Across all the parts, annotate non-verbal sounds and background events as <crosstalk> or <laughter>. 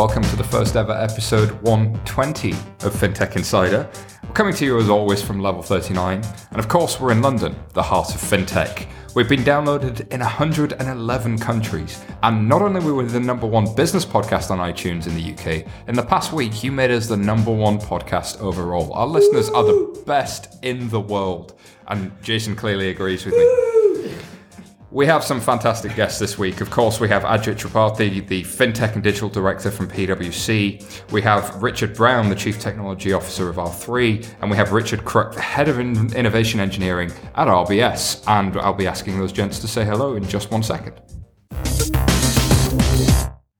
welcome to the first ever episode 120 of FinTech Insider. We're coming to you as always from Level 39, and of course, we're in London, the heart of FinTech. We've been downloaded in 111 countries, and not only were we the number one business podcast on iTunes in the UK, in the past week, you made us the number one podcast overall. Our listeners are the best in the world, and Jason clearly agrees with me. We have some fantastic guests this week. Of course, we have Ajit Tripathi, the FinTech and Digital Director from PwC. We have Richard Brown, the Chief Technology Officer of R3. And we have Richard Crook, the Head of Innovation Engineering at RBS. And I'll be asking those gents to say hello in just one second.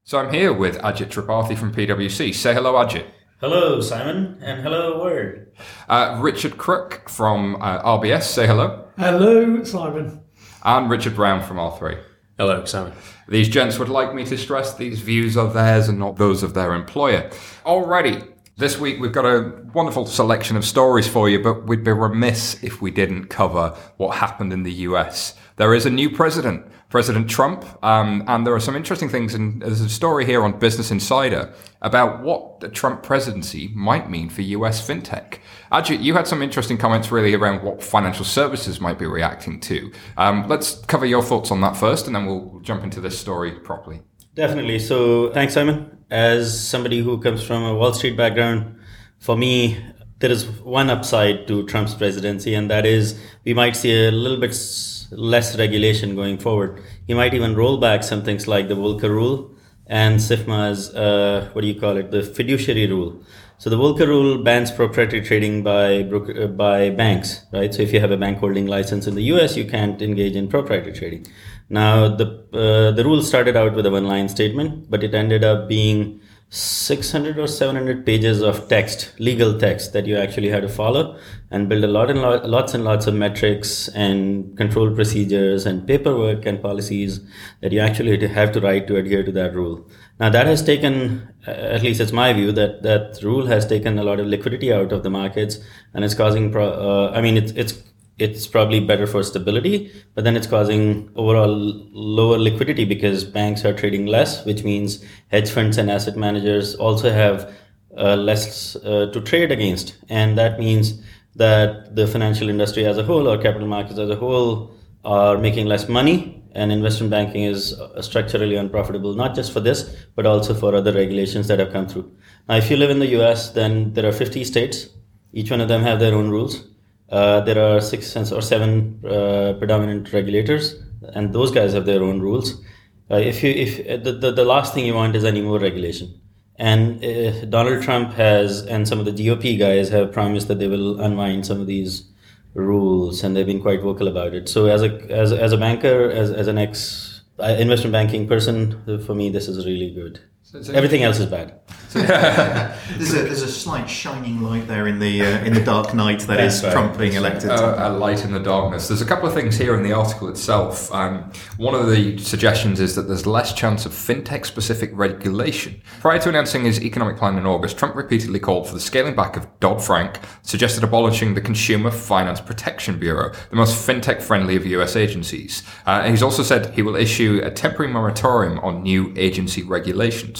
So I'm here with Ajit Tripathi from PwC. Say hello, Ajit. Hello, Simon, and hello, world. Uh, Richard Crook from uh, RBS. Say hello. Hello, Simon and Richard Brown from R3. Hello, Simon. These gents would like me to stress these views are theirs and not those of their employer. Alrighty, this week we've got a wonderful selection of stories for you, but we'd be remiss if we didn't cover what happened in the US. There is a new president, President Trump, um, and there are some interesting things. And there's a story here on Business Insider about what the Trump presidency might mean for US fintech. Ajit, you had some interesting comments really around what financial services might be reacting to. Um, let's cover your thoughts on that first, and then we'll jump into this story properly. Definitely. So, thanks, Simon. As somebody who comes from a Wall Street background, for me, there is one upside to Trump's presidency, and that is we might see a little bit less regulation going forward. He might even roll back some things like the Volcker rule and SIFMA's, uh, what do you call it, the fiduciary rule. So the Volcker rule bans proprietary trading by uh, by banks, right? So if you have a bank holding license in the U.S., you can't engage in proprietary trading. Now the uh, the rule started out with a one line statement, but it ended up being 600 or 700 pages of text, legal text that you actually had to follow and build a lot and lot, lots and lots of metrics and control procedures and paperwork and policies that you actually have to write to adhere to that rule. Now that has taken, uh, at least it's my view, that that rule has taken a lot of liquidity out of the markets, and it's causing. Pro- uh, I mean, it's it's it's probably better for stability, but then it's causing overall lower liquidity because banks are trading less, which means hedge funds and asset managers also have uh, less uh, to trade against, and that means that the financial industry as a whole or capital markets as a whole are making less money and investment banking is uh, structurally unprofitable, not just for this, but also for other regulations that have come through. Now, if you live in the US, then there are 50 states. Each one of them have their own rules. Uh, there are six or seven uh, predominant regulators, and those guys have their own rules. Uh, if you, if uh, the, the, the, last thing you want is any more regulation. And uh, Donald Trump has, and some of the GOP guys have promised that they will unwind some of these rules, and they've been quite vocal about it. So as a as, as a banker, as, as an ex investment banking person, for me, this is really good. So, so Everything else is bad. <laughs> there's, a, there's a <laughs> slight shining light there in the uh, in the dark night that is right. Trump being elected. Uh, a light in the darkness. There's a couple of things here in the article itself. Um, one of the suggestions is that there's less chance of fintech specific regulation. Prior to announcing his economic plan in August, Trump repeatedly called for the scaling back of Dodd Frank, suggested abolishing the Consumer Finance Protection Bureau, the most fintech friendly of US agencies. Uh, and he's also said he will issue a temporary moratorium on new agency regulations.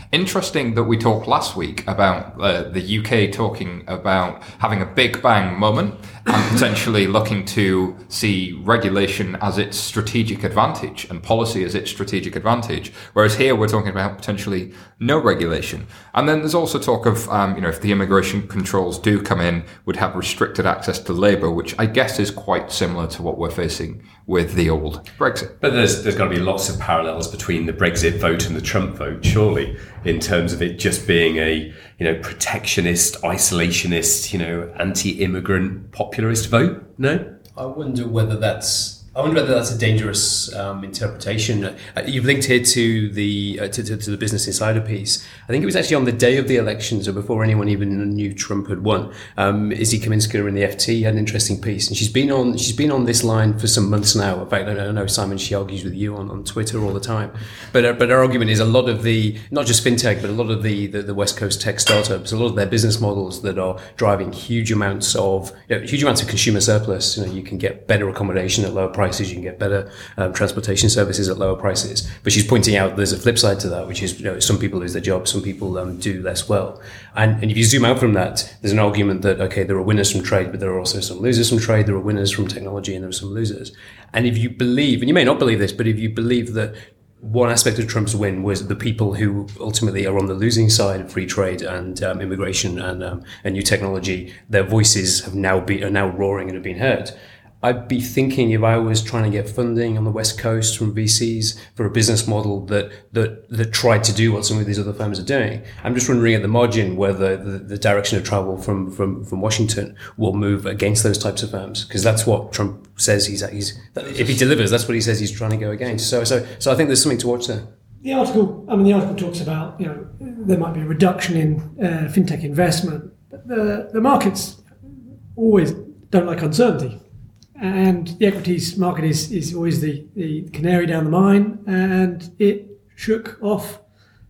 Interesting that we talked last week about uh, the UK talking about having a big bang moment and potentially looking to see regulation as its strategic advantage and policy as its strategic advantage. Whereas here we're talking about potentially no regulation. And then there's also talk of, um, you know, if the immigration controls do come in, would have restricted access to labour, which I guess is quite similar to what we're facing with the old Brexit. But there's, there's got to be lots of parallels between the Brexit vote and the Trump vote, surely, in terms of it just being a, you know, protectionist, isolationist, you know, anti-immigrant popularist vote? No? I wonder whether that's I wonder whether that's a dangerous um, interpretation. Uh, you've linked here to the uh, to, to, to, the Business Insider piece. I think it was actually on the day of the elections, or before anyone even knew Trump had won. Um, Izzy Kaminska in the FT had an interesting piece, and she's been on she's been on this line for some months now. In fact, I know Simon she argues with you on, on Twitter all the time. But uh, but her argument is a lot of the not just fintech, but a lot of the, the, the West Coast tech startups, a lot of their business models that are driving huge amounts of you know, huge amounts of consumer surplus. You know, you can get better accommodation at lower prices prices, you can get better um, transportation services at lower prices. But she's pointing out there's a flip side to that, which is you know, some people lose their jobs, some people um, do less well. And, and if you zoom out from that, there's an argument that, okay, there are winners from trade, but there are also some losers from trade, there are winners from technology, and there are some losers. And if you believe, and you may not believe this, but if you believe that one aspect of Trump's win was the people who ultimately are on the losing side of free trade and um, immigration and, um, and new technology. Their voices have now been are now roaring and have been heard. I'd be thinking if I was trying to get funding on the West Coast from VCs for a business model that that that tried to do what some of these other firms are doing. I'm just wondering at the margin whether the, the direction of travel from, from, from Washington will move against those types of firms because that's what Trump says he's he's if he delivers that's what he says he's trying to go against. So so so I think there's something to watch there. The article, I mean, the article talks about you know there might be a reduction in uh, fintech investment, but the the markets always don't like uncertainty and the equities market is, is always the, the canary down the mine, and it shook off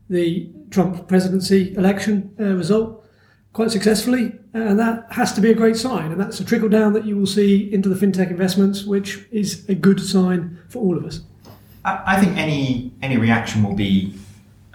the Trump presidency election uh, result quite successfully, and that has to be a great sign, and that's a trickle down that you will see into the fintech investments, which is a good sign for all of us. I, think any any reaction will be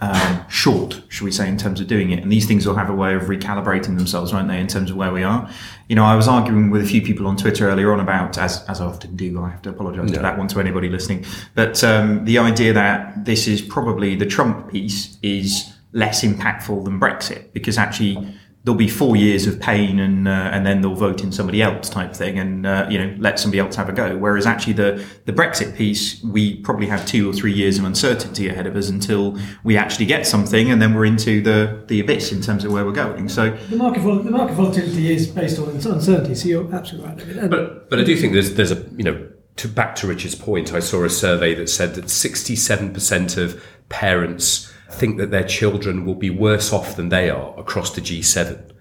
um, short, should we say, in terms of doing it. And these things will have a way of recalibrating themselves, won't they, in terms of where we are. You know, I was arguing with a few people on Twitter earlier on about, as, as I often do, I have to apologise for that one to anybody listening, but um, the idea that this is probably the Trump piece is less impactful than Brexit because actually there'll be four years of pain and uh, and then they'll vote in somebody else type thing and uh, you know let somebody else have a go. Whereas actually the the Brexit piece we probably have two or three years of uncertainty ahead of us until we actually get something and then we're into the the abyss in terms of where we're going. So the market vol- the market volatility is based on uncertainty so you're absolutely right and but but I do think there's there's a you know to back to Richard's point I saw a survey that said that 67% of parents think that their children will be worse off than they are across the G7.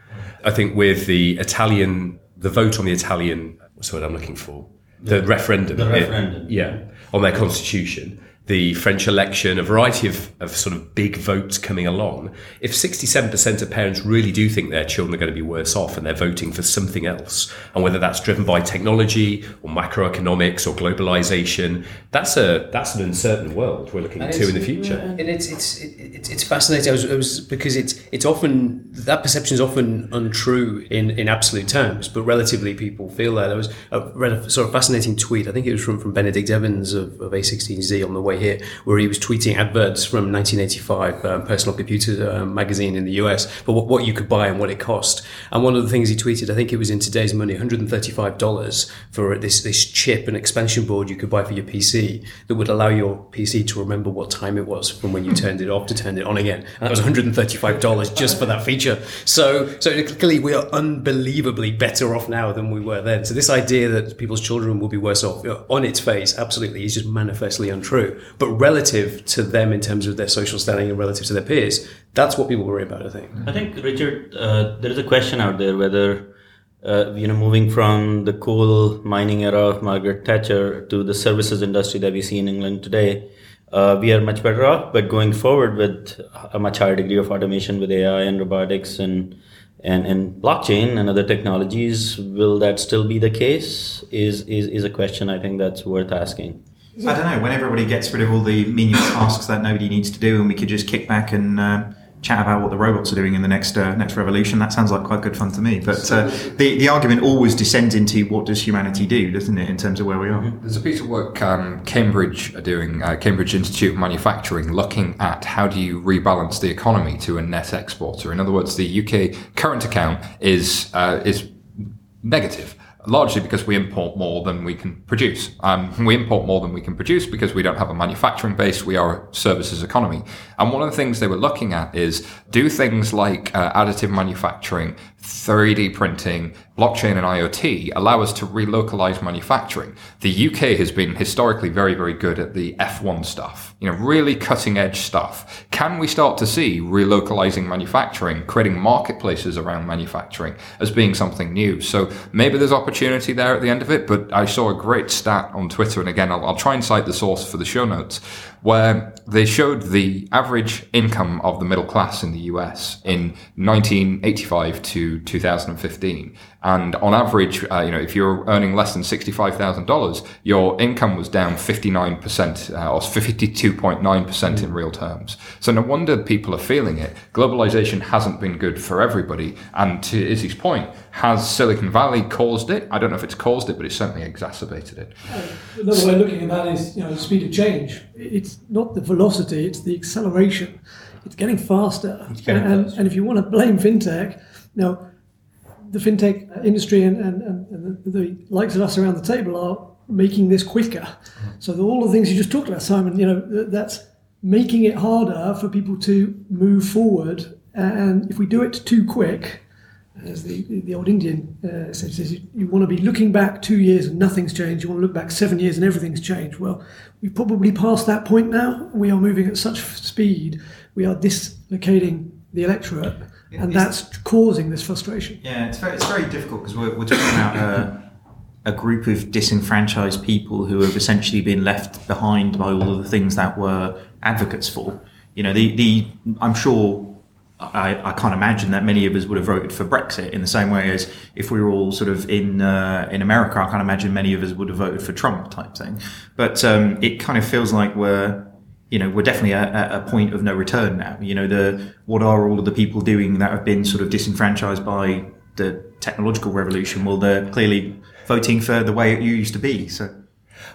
I think with the Italian, the vote on the Italian, what's the word I'm looking for? The, the referendum. The referendum. yeah, on their constitution the French election, a variety of, of sort of big votes coming along, if 67% of parents really do think their children are going to be worse off and they're voting for something else, and whether that's driven by technology or macroeconomics or globalization, that's a that's an uncertain world we're looking into in the future. And it's it's it's, it's fascinating. I was, I was, because it's it's often that perception is often untrue in, in absolute terms, but relatively people feel that. I was I read a sort of fascinating tweet. I think it was from, from Benedict Evans of, of A16Z on the way here, where he was tweeting adverts from 1985, um, Personal Computer um, magazine in the US, for what, what you could buy and what it cost. And one of the things he tweeted, I think it was in today's money, $135 for this, this chip and expansion board you could buy for your PC that would allow your PC to remember what time it was from when you turned it off to turn it on again. And that was $135 just for that feature. So, so clearly we are unbelievably better off now than we were then. So this idea that people's children will be worse off on its face, absolutely, is just manifestly untrue but relative to them in terms of their social standing and relative to their peers, that's what people worry about. I think. I think Richard, uh, there is a question out there whether. Uh, you know, moving from the coal mining era of Margaret Thatcher to the services industry that we see in England today, uh, we are much better off. But going forward with a much higher degree of automation with AI and robotics and and, and blockchain and other technologies, will that still be the case? Is is, is a question I think that's worth asking. I don't know. When everybody gets rid of all the menial tasks that nobody needs to do, and we could just kick back and uh, chat about what the robots are doing in the next uh, next revolution, that sounds like quite good fun to me. But uh, the the argument always descends into what does humanity do, doesn't it, in terms of where we are? Mm-hmm. There's a piece of work um, Cambridge are doing, uh, Cambridge Institute of Manufacturing, looking at how do you rebalance the economy to a net exporter. In other words, the UK current account is uh, is negative largely because we import more than we can produce. Um, we import more than we can produce because we don't have a manufacturing base. We are a services economy. And one of the things they were looking at is do things like uh, additive manufacturing, 3D printing, blockchain and IoT allow us to relocalize manufacturing. The UK has been historically very, very good at the F1 stuff, you know, really cutting edge stuff. Can we start to see relocalizing manufacturing, creating marketplaces around manufacturing as being something new? So maybe there's opportunity there at the end of it, but I saw a great stat on Twitter. And again, I'll, I'll try and cite the source for the show notes where they showed the average income of the middle class in the US in 1985 to 2015. And on average, uh, you know, if you're earning less than $65,000, your income was down 59% uh, or 52.9% in real terms. So no wonder people are feeling it. Globalization hasn't been good for everybody. And to Izzy's point, has Silicon Valley caused it? I don't know if it's caused it, but it's certainly exacerbated it. Another way of looking at that is, you know, the speed of change. It's not the velocity; it's the acceleration. It's getting faster. It's getting and, faster. and if you want to blame fintech, now the fintech industry and, and, and, the, the likes of us around the table are making this quicker. Mm-hmm. So the, all the things you just talked about, Simon, you know, th- that's making it harder for people to move forward. And if we do it too quick, as the, the old Indian uh, says, says you, you want to be looking back two years and nothing's changed. You want to look back seven years and everything's changed. Well, we've probably passed that point now. We are moving at such speed. We are dislocating the electorate, and that's causing this frustration. Yeah, it's very, it's very difficult because we're, we're talking about a, a group of disenfranchised people who have essentially been left behind by all of the things that were advocates for. You know, the, the I'm sure I, I can't imagine that many of us would have voted for Brexit in the same way as if we were all sort of in uh, in America. I can't imagine many of us would have voted for Trump type thing. But um, it kind of feels like we're you know we're definitely at, a point of no return now. You know, the what are all of the people doing that have been sort of disenfranchised by the technological revolution? Well, they're clearly voting for the way it used to be. So.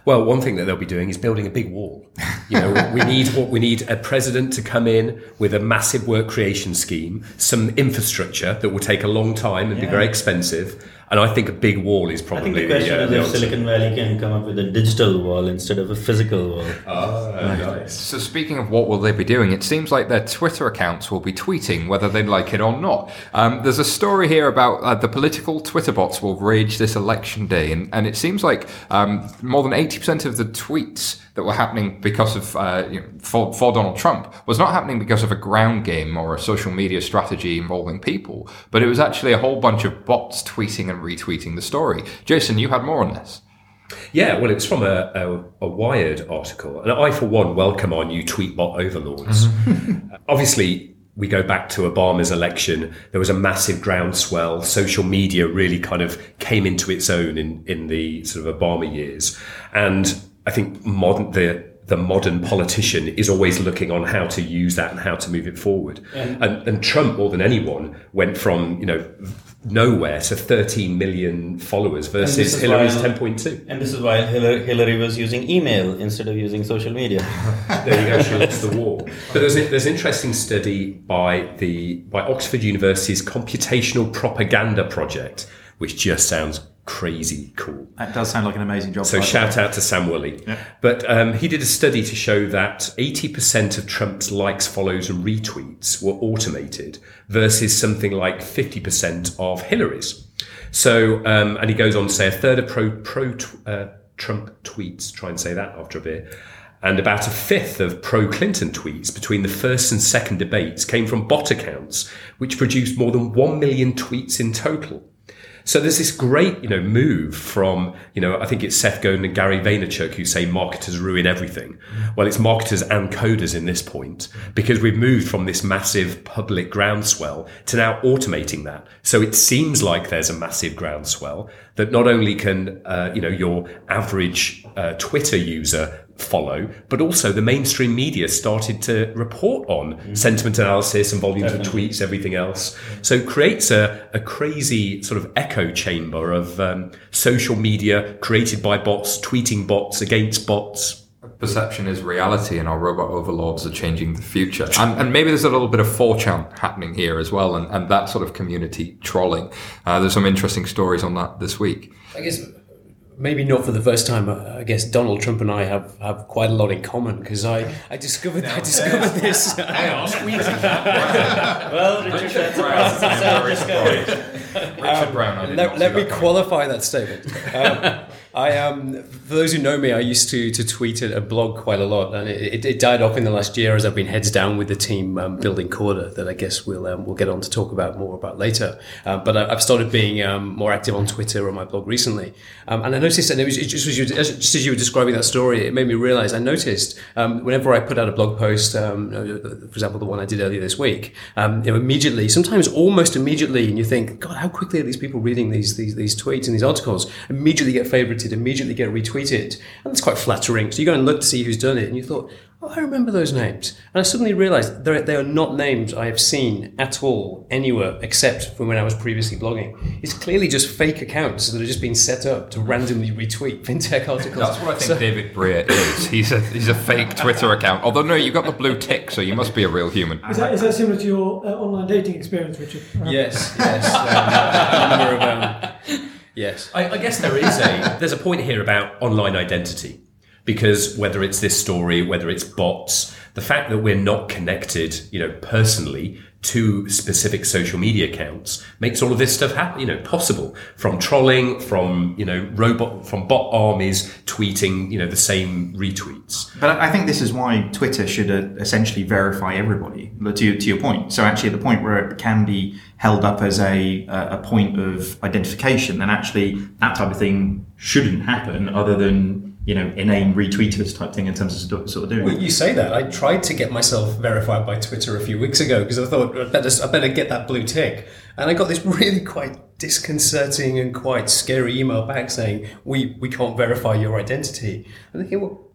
Well, one thing that they'll be doing is building a big wall. You know, we need what we need a president to come in with a massive work creation scheme, some infrastructure that will take a long time and be very expensive. And I think a big wall is probably I think the question uh, is if answer. Silicon Valley can come up with a digital wall instead of a physical wall. Ah, nice. So speaking of what will they be doing, it seems like their Twitter accounts will be tweeting whether they like it or not. Um, there's a story here about uh, the political Twitter bots will rage this election day, and, and it seems like um, more than 80% of the tweets that were happening because of uh, you know, for, for Donald Trump was not happening because of a ground game or a social media strategy involving people, but it was actually a whole bunch of bots tweeting and retweeting the story. Jason, you had more on this. Yeah, well, it's from a, a, a Wired article. And I, for one, welcome our new tweetbot overlords. <laughs> Obviously, we go back to Obama's election. There was a massive groundswell. Social media really kind of came into its own in, in the sort of Obama years. And I think modern, the, the modern politician is always looking on how to use that and how to move it forward. And, and Trump, more than anyone, went from, you know, nowhere to 13 million followers versus Hillary's 10.2. And this is why Hillary, Hillary was using email instead of using social media. <laughs> There you go. She lost the wall. But there's a, there's an interesting study by the by Oxford University's Computational Propaganda Project, which just sounds crazy cool. That does sound like an amazing job. So shout out to Sam Woolley. But um, he did a study to show that 80% of Trump's likes, follows, and retweets were automated versus something like 50% of Hillary's. So, um, and he goes on to say a third of pro, pro uh, Trump tweets, try and say that after a bit, and about a fifth of pro Clinton tweets between the first and second debates came from bot accounts, which produced more than 1 million tweets in total. So there's this great, you know, move from, you know, I think it's Seth Godin and Gary Vaynerchuk who say marketers ruin everything. Well, it's marketers and coders in this point because we've moved from this massive public groundswell to now automating that. So it seems like there's a massive groundswell that not only can, uh, you know, your average uh, Twitter user follow, but also the mainstream media started to report on sentiment analysis and volumes of tweets, everything else. So it creates a, a crazy sort of echo chamber of um, social media created by bots, tweeting bots against bots. perception is reality and our robot overlords are changing the future. And, and maybe there's a little bit of 4chan happening here as well and, and that sort of community trolling. Uh, there's some interesting stories on that this week. I guess maybe not for the first time. uh, I guess Donald Trump and I have, have quite a lot in common because I, I discovered I discovered this. <laughs> well, Richard, that's a process of discovery. Richard Brown, I let, let me qualify that statement. Um, I um, for those who know me, I used to to tweet a blog quite a lot, and it, it, died off in the last year as I've been heads down with the team um, building Corda. That I guess we'll um, we'll get on to talk about more about later. Uh, but I, I've started being um, more active on Twitter or my blog recently, um, and I noticed, and it was just as, you, just as you were describing that story, it made me realize. I noticed um, whenever I put out a blog post, for example, the one I did earlier this week, you know, immediately, sometimes almost immediately, and you think, God, how quickly are these people reading these these, these tweets and these articles? Immediately get favorited, immediately get retweeted, and it's quite flattering. So you go and look to see who's done it, and you thought, oh, I remember those names. And I suddenly realized they are not names I have seen at all anywhere except from when I was previously blogging. It's clearly just fake accounts that have just been set up to randomly retweet fintech articles. That's what I think so, David Brear is. He's a, he's a fake Twitter account. Although, no, you've got the blue tick, so you must be a real human. Is that, is that similar to your uh, online dating experience, Richard? Yes, yes. <laughs> Um, yes. I, I guess there is a, there's a point here about online identity because whether it's this story, whether it's bots, the fact that we're not connected, you know, personally to specific social media accounts makes all of this stuff happen, you know, possible from trolling, from, you know, robot, from bot armies tweeting, you know, the same retweets. But I think this is why Twitter should uh, essentially verify everybody to, to your point. So actually at the point where it can be held up as a, a point of identification, then actually that type of thing shouldn't happen other than you know, inane retweeters type thing in terms of sort of doing. Well, you say that. I tried to get myself verified by Twitter a few weeks ago because I thought I better, I better get that blue tick, and I got this really quite disconcerting and quite scary email back saying we we can't verify your identity. I'm thinking, well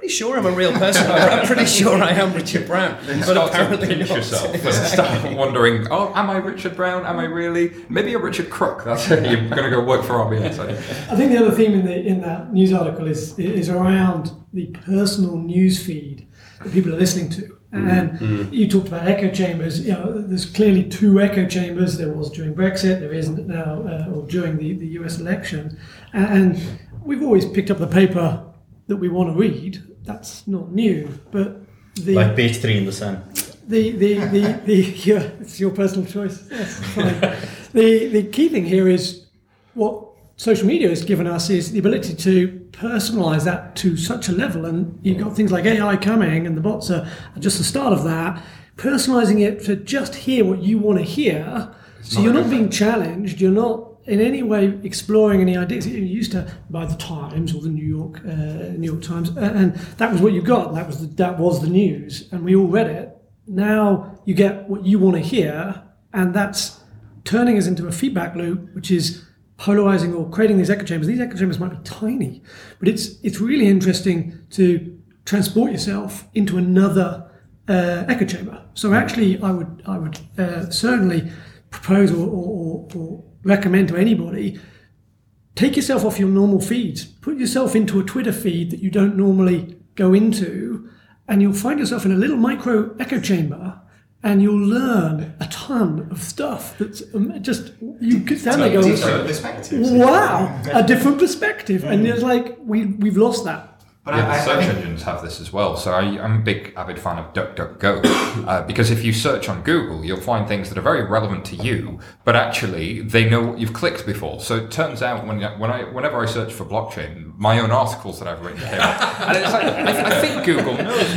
pretty sure I'm a real person. I'm <laughs> pretty sure I am Richard Brown. but apparently pinch not. yourself <laughs> exactly. start wondering, oh, am I Richard Brown? Am I really? Maybe you're Richard Crook. That's it. You're going to go work for RBS. I think the other theme in the in that news article is is around the personal news feed that people are listening to. And mm. you talked about echo chambers. You know, there's clearly two echo chambers. There was during Brexit. There isn't now, uh, or during the, the U.S. election. And we've always picked up the paper that we want to read that's not new. But the like page three in the sun. The the the, the <laughs> yeah, it's your personal choice. Yes, fine. <laughs> the the key thing here is what social media has given us is the ability to personalize that to such a level, and you've got things like AI coming, and the bots are, are just the start of that. Personalizing it to just hear what you want to hear. It's so you're not being challenged. You're not in any way exploring any ideas. You used to buy the Times or the New York uh, New York Times, and that was what you got. That was the, that was the news, and we all read it. Now you get what you want to hear, and that's turning us into a feedback loop, which is polarizing or creating these echo chambers. These echo chambers might be tiny, but it's it's really interesting to transport yourself into another uh, echo chamber. So actually, I would I would uh, certainly propose or, or, or recommend to anybody take yourself off your normal feeds, put yourself into a Twitter feed that you don't normally go into, and you'll find yourself in a little micro echo chamber. And you'll learn a ton of stuff that's um, just you could stand there going, "Wow, a different perspective," and it's like we we've lost that. But yeah, I, the search I, engines have this as well. So I, am a big avid fan of DuckDuckGo uh, because if you search on Google, you'll find things that are very relevant to you, but actually they know what you've clicked before. So it turns out when when I whenever I search for blockchain, my own articles that I've written came up, and it's like I, I think Google knows.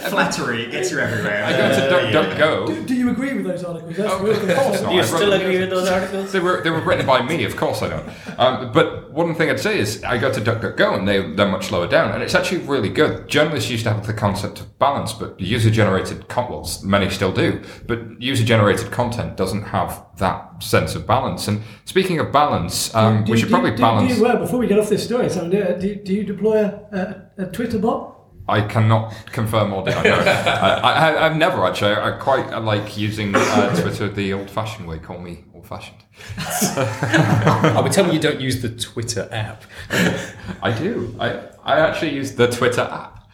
<laughs> Flattery gets you everywhere. I go to DuckDuckGo. Do, do you agree with those articles? That's oh, of course not. Do you still agree with those articles? They were they were written by me, of course I don't. Um, but one thing I'd say is I go to DuckDuckGo and they they're much lower down, and it's actually really good. Journalists used to have the concept of balance, but user generated content, well, many still do, but user generated content doesn't have that sense of balance. And speaking of balance, um, do, we should do, probably do, balance. Do you, well, before we get off this story, so do, do you deploy a, a, a Twitter bot? I cannot confirm or deny. <laughs> I, have never actually. I, I quite like using uh, Twitter the old-fashioned way. Call me old-fashioned. <laughs> I would tell me you don't use the Twitter app. <laughs> I do. I I actually use the Twitter app.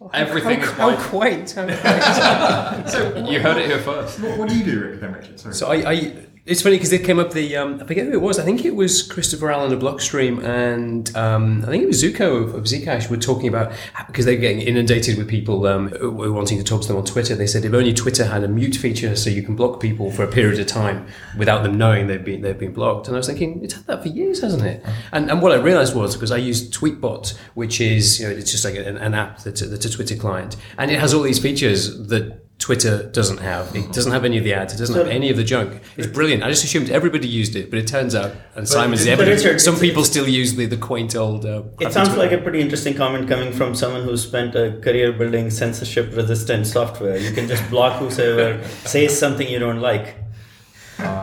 Oh, Everything how, is how quaint. <laughs> How quaint. so you heard it here first. What, what do you do, Rick? Richard? Sorry. So I, I it's funny because it came up the um, I forget who it was. I think it was Christopher Allen of Blockstream, and um, I think it was Zooko of, of Zcash were talking about because they're getting inundated with people um, wanting to talk to them on Twitter. They said if only Twitter had a mute feature, so you can block people for a period of time without them knowing they've been they've been blocked. And I was thinking it's had that for years, hasn't it? And, and what I realized was because I use Tweetbot, which is you know it's just like an, an app that's that's a Twitter client, and it has all these features that Twitter doesn't have. It doesn't have any of the ads. It doesn't have any of the junk. It's brilliant. I just assumed everybody used it, but it turns out, and Simon's the evidence, Richard, some it's- people still use the, the quaint old. Uh, It sounds Twitter. like a pretty interesting comment coming from someone who spent a career building censorship resistant software. You can just block whosoever <laughs> says something you don't like.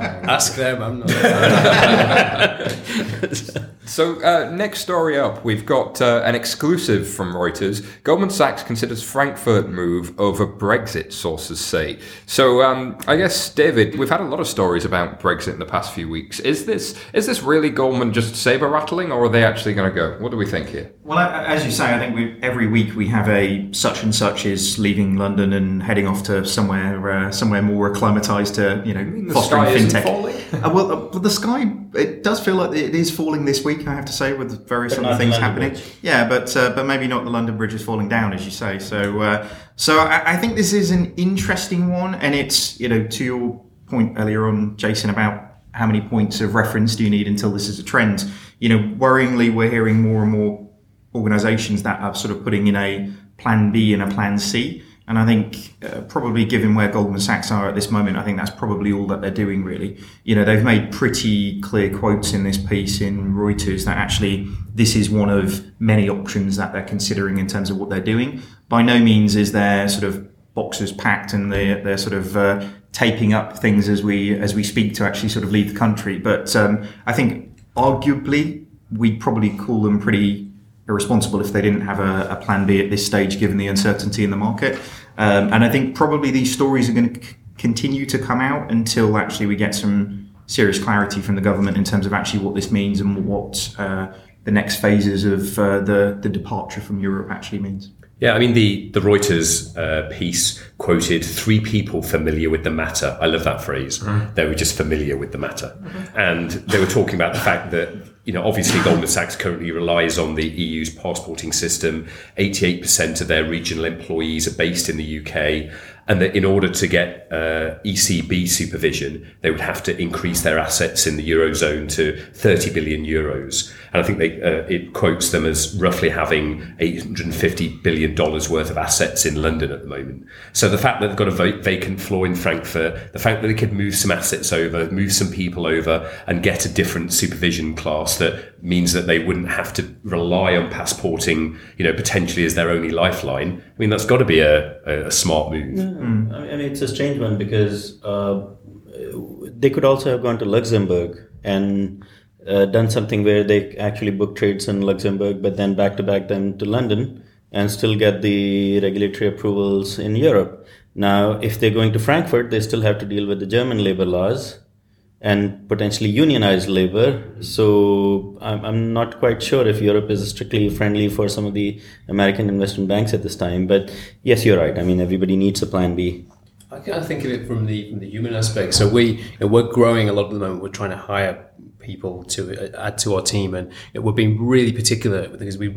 Ask them. I'm not. <laughs> So, uh, next story up, we've got uh, an exclusive from Reuters. Goldman Sachs considers Frankfurt move over Brexit, sources say. So, um, I guess, David, we've had a lot of stories about Brexit in the past few weeks. Is this is this really Goldman just saber rattling, or are they actually going to go? What do we think here? Well, as you say, I think we, every week we have a such and such is leaving London and heading off to somewhere uh, somewhere more acclimatized to you know fostering sky isn't falling? uh, well, uh, the sky it does feel like it is falling this week. I have to say, with various other things London happening. Bridge. Yeah, but uh, but maybe not the London Bridge is falling down, as you say. So uh, so I, I think this is an interesting one, and it's you know to your point earlier on, Jason, about how many points of reference do you need until this is a trend? You know, worryingly, we're hearing more and more organisations that are sort of putting in a plan B and a plan C. And I think uh, probably given where Goldman Sachs are at this moment, I think that's probably all that they're doing really. You know, they've made pretty clear quotes in this piece in Reuters that actually this is one of many options that they're considering in terms of what they're doing. By no means is their sort of boxes packed and they're, they're sort of uh, taping up things as we as we speak to actually sort of leave the country. But um, I think arguably we'd probably call them pretty irresponsible if they didn't have a, a plan B at this stage, given the uncertainty in the market. Um, and I think probably these stories are going to c- continue to come out until actually we get some serious clarity from the government in terms of actually what this means and what uh, the next phases of uh, the the departure from Europe actually means. Yeah, I mean the the Reuters uh, piece quoted three people familiar with the matter. I love that phrase. They were just familiar with the matter, and they were talking about the fact that you know obviously Goldman Sachs currently relies on the EU's passporting system. Eighty eight percent of their regional employees are based in the UK. And that in order to get uh, ECB supervision, they would have to increase their assets in the eurozone to 30 billion euros. And I think they, uh, it quotes them as roughly having 850 billion dollars worth of assets in London at the moment. So the fact that they've got a vacant floor in Frankfurt, the fact that they could move some assets over, move some people over, and get a different supervision class that means that they wouldn't have to rely on passporting, you know, potentially as their only lifeline. I mean, that's got to be a, a, a smart move. I mean, I mean, it's a strange one because uh, they could also have gone to Luxembourg and uh, done something where they actually book trades in Luxembourg, but then back to back them to London and still get the regulatory approvals in Europe. Now, if they're going to Frankfurt, they still have to deal with the German labor laws and potentially unionized labor. So I'm, I'm not quite sure if Europe is strictly friendly for some of the American investment banks at this time. But yes, you're right. I mean, everybody needs a plan B. I think of it from the from the human aspect. So we you know, we're growing a lot at the moment. We're trying to hire people to uh, add to our team, and we're being really particular because we.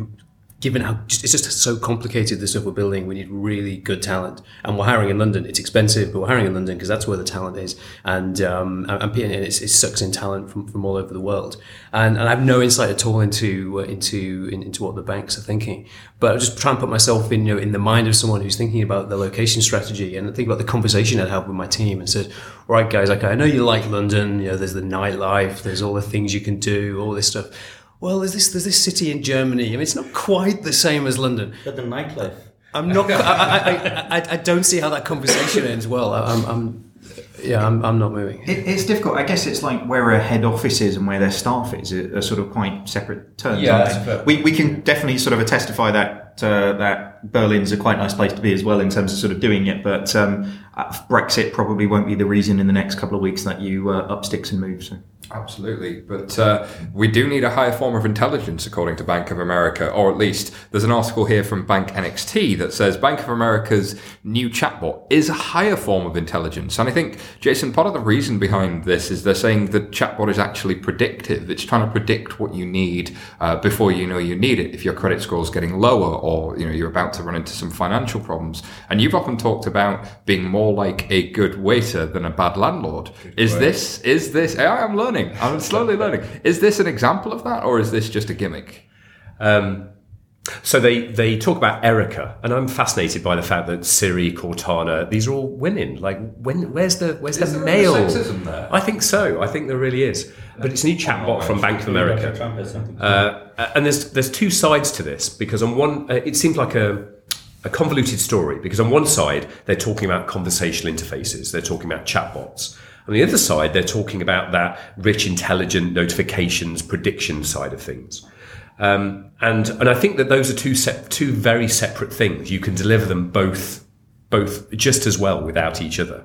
Given how just, it's just so complicated the stuff we're building, we need really good talent, and we're hiring in London. It's expensive, but we're hiring in London because that's where the talent is, and um, and, and it sucks in talent from, from all over the world. And, and I have no insight at all into uh, into in, into what the banks are thinking. But I just try and put myself in you know in the mind of someone who's thinking about the location strategy and think about the conversation I'd have with my team and said, right guys, okay, I know you like London. You know, there's the nightlife, there's all the things you can do, all this stuff. Well, there's this there's this city in Germany. I mean, it's not quite the same as London. But the nightlife. I'm not. I, I, I, I, I don't see how that conversation ends well. I, I'm, I'm, yeah, I'm, I'm not moving. It, it's difficult. I guess it's like where a head office is and where their staff is are, are sort of quite separate terms. Yeah, aren't that's they? fair. We, we can definitely sort of testify that uh, that Berlin's a quite nice place to be as well in terms of sort of doing it. But um, uh, Brexit probably won't be the reason in the next couple of weeks that you uh, up sticks and move. So. Absolutely, but uh, we do need a higher form of intelligence, according to Bank of America, or at least there's an article here from Bank NXT that says Bank of America's new chatbot is a higher form of intelligence. And I think, Jason, part of the reason behind this is they're saying the chatbot is actually predictive. It's trying to predict what you need uh, before you know you need it. If your credit score is getting lower, or you know you're about to run into some financial problems, and you've often talked about being more like a good waiter than a bad landlord. is this? Is this? I am learning. I'm slowly learning. Is this an example of that, or is this just a gimmick? Um, So they, they talk about Erica, and I'm fascinated by the fact that Siri, Cortana, these are all women. Like, when where's the where's Is the male? sexism there? I think so. I think there really is. But it's a new chatbot from Bank of America. Trump has something. Uh, and there's there's two sides to this because on one uh, it seems like a a convoluted story because on one side they're talking about conversational interfaces, they're talking about chatbots. On the other side, they're talking about that rich, intelligent notifications, prediction side of things. Um, and and I think that those are two sep- two very separate things. You can deliver them both both just as well without each other.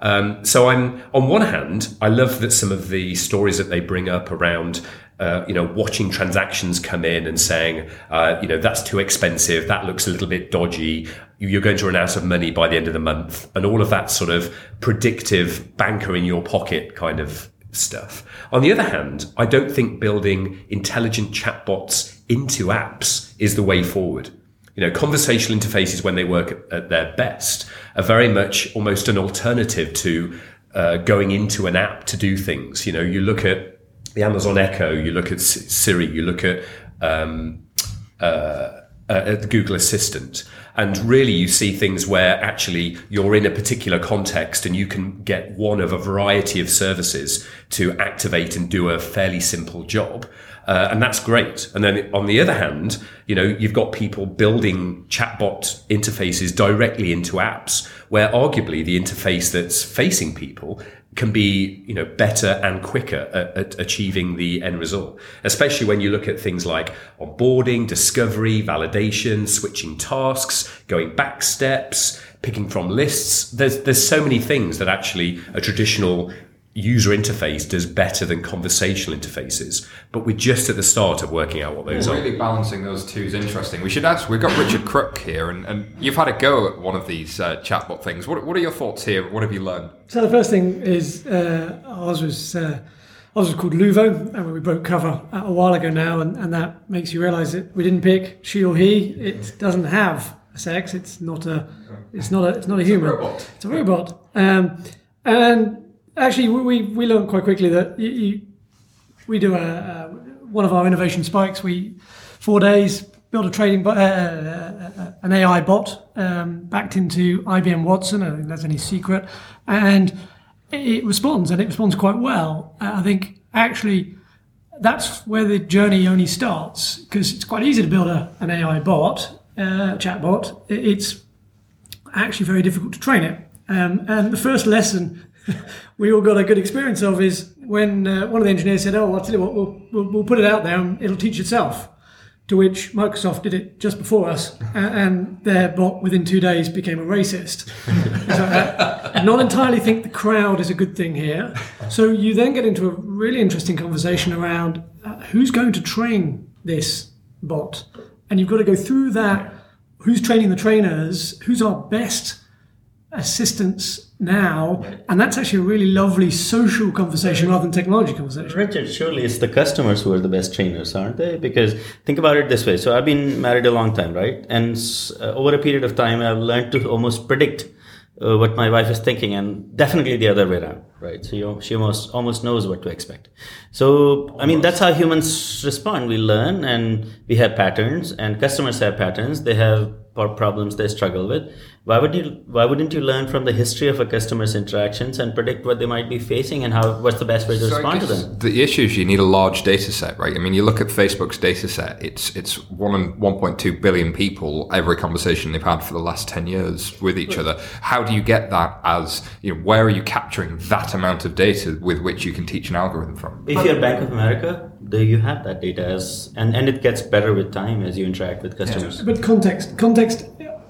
Um, so I'm on one hand, I love that some of the stories that they bring up around, uh, you know, watching transactions come in and saying, uh, you know, that's too expensive, that looks a little bit dodgy, you're going to run out of money by the end of the month, and all of that sort of predictive banker in your pocket kind of stuff. On the other hand, I don't think building intelligent chatbots into apps is the way forward. You know, conversational interfaces when they work at, at their best are very much almost an alternative to uh, going into an app to do things. You know, you look at the Amazon Echo, you look at Siri, you look at um, uh, uh, the Google Assistant. And really, you see things where actually you're in a particular context and you can get one of a variety of services to activate and do a fairly simple job. Uh, and that's great. And then on the other hand, you know, you've got people building chatbot interfaces directly into apps where arguably the interface that's facing people can be, you know, better and quicker at, at achieving the end result. Especially when you look at things like onboarding, discovery, validation, switching tasks, going back steps, picking from lists. There's, there's so many things that actually a traditional user interface does better than conversational interfaces. But we're just at the start of working out what those are. Really balancing those two is interesting. We should ask. We've got Richard Crook here, and, and you've had a go at one of these uh, chatbot things. What, what are your thoughts here? What have you learned? So the first thing is uh, ours was uh, ours was called Luvo, and we broke cover a while ago now, and, and that makes you realise that we didn't pick she or he. It doesn't have a sex. It's not a. It's not a. It's not a human. robot. It's a robot. Um, and actually, we we learned quite quickly that you, you, we do a, a one of our innovation spikes. We four days build a trading bot, uh, uh, an AI bot um, backed into IBM Watson. I don't think that's any secret, and it responds, and it responds quite well. Uh, I think actually that's where the journey only starts because it's quite easy to build a, an AI bot, uh, chatbot. It- It's actually very difficult to train it. Um, and the first lesson <laughs> we all got a good experience of is when uh, one of the engineers said, "Oh, I'll tell you what, we'll, we'll, we'll put it out there and it'll teach itself." To which Microsoft did it just before us, a- and their bot within two days became a racist. So, uh, not entirely think the crowd is a good thing here. So you then get into a really interesting conversation around uh, who's going to train this bot, and you've got to go through that. Who's training the trainers? Who's our best assistants now? And that's actually a really lovely social conversation rather than technology conversation. Richard, surely it's the customers who are the best trainers, aren't they? Because think about it this way. So I've been married a long time, right? And uh, over a period of time, I've learned to almost predict uh, what my wife is thinking, and definitely the other way around, right? So you, she almost almost knows what to expect. So I mean, that's how humans respond. We learn, and we have patterns, and customers have patterns. They have problems they struggle with. Why would you? Why wouldn't you learn from the history of a customer's interactions and predict what they might be facing and how what's the best way to So respond to them? The issue is you need a large data set, right? I mean, you look at Facebook's data set; it's it's one and one point two billion people. Every conversation they've had for the last ten years with each other. How do you get that? As you know, where are you capturing that amount of data with which you can teach an algorithm from? If you're Bank of America, do you have that data as and, and it gets better with time as you interact with customers. But context, context.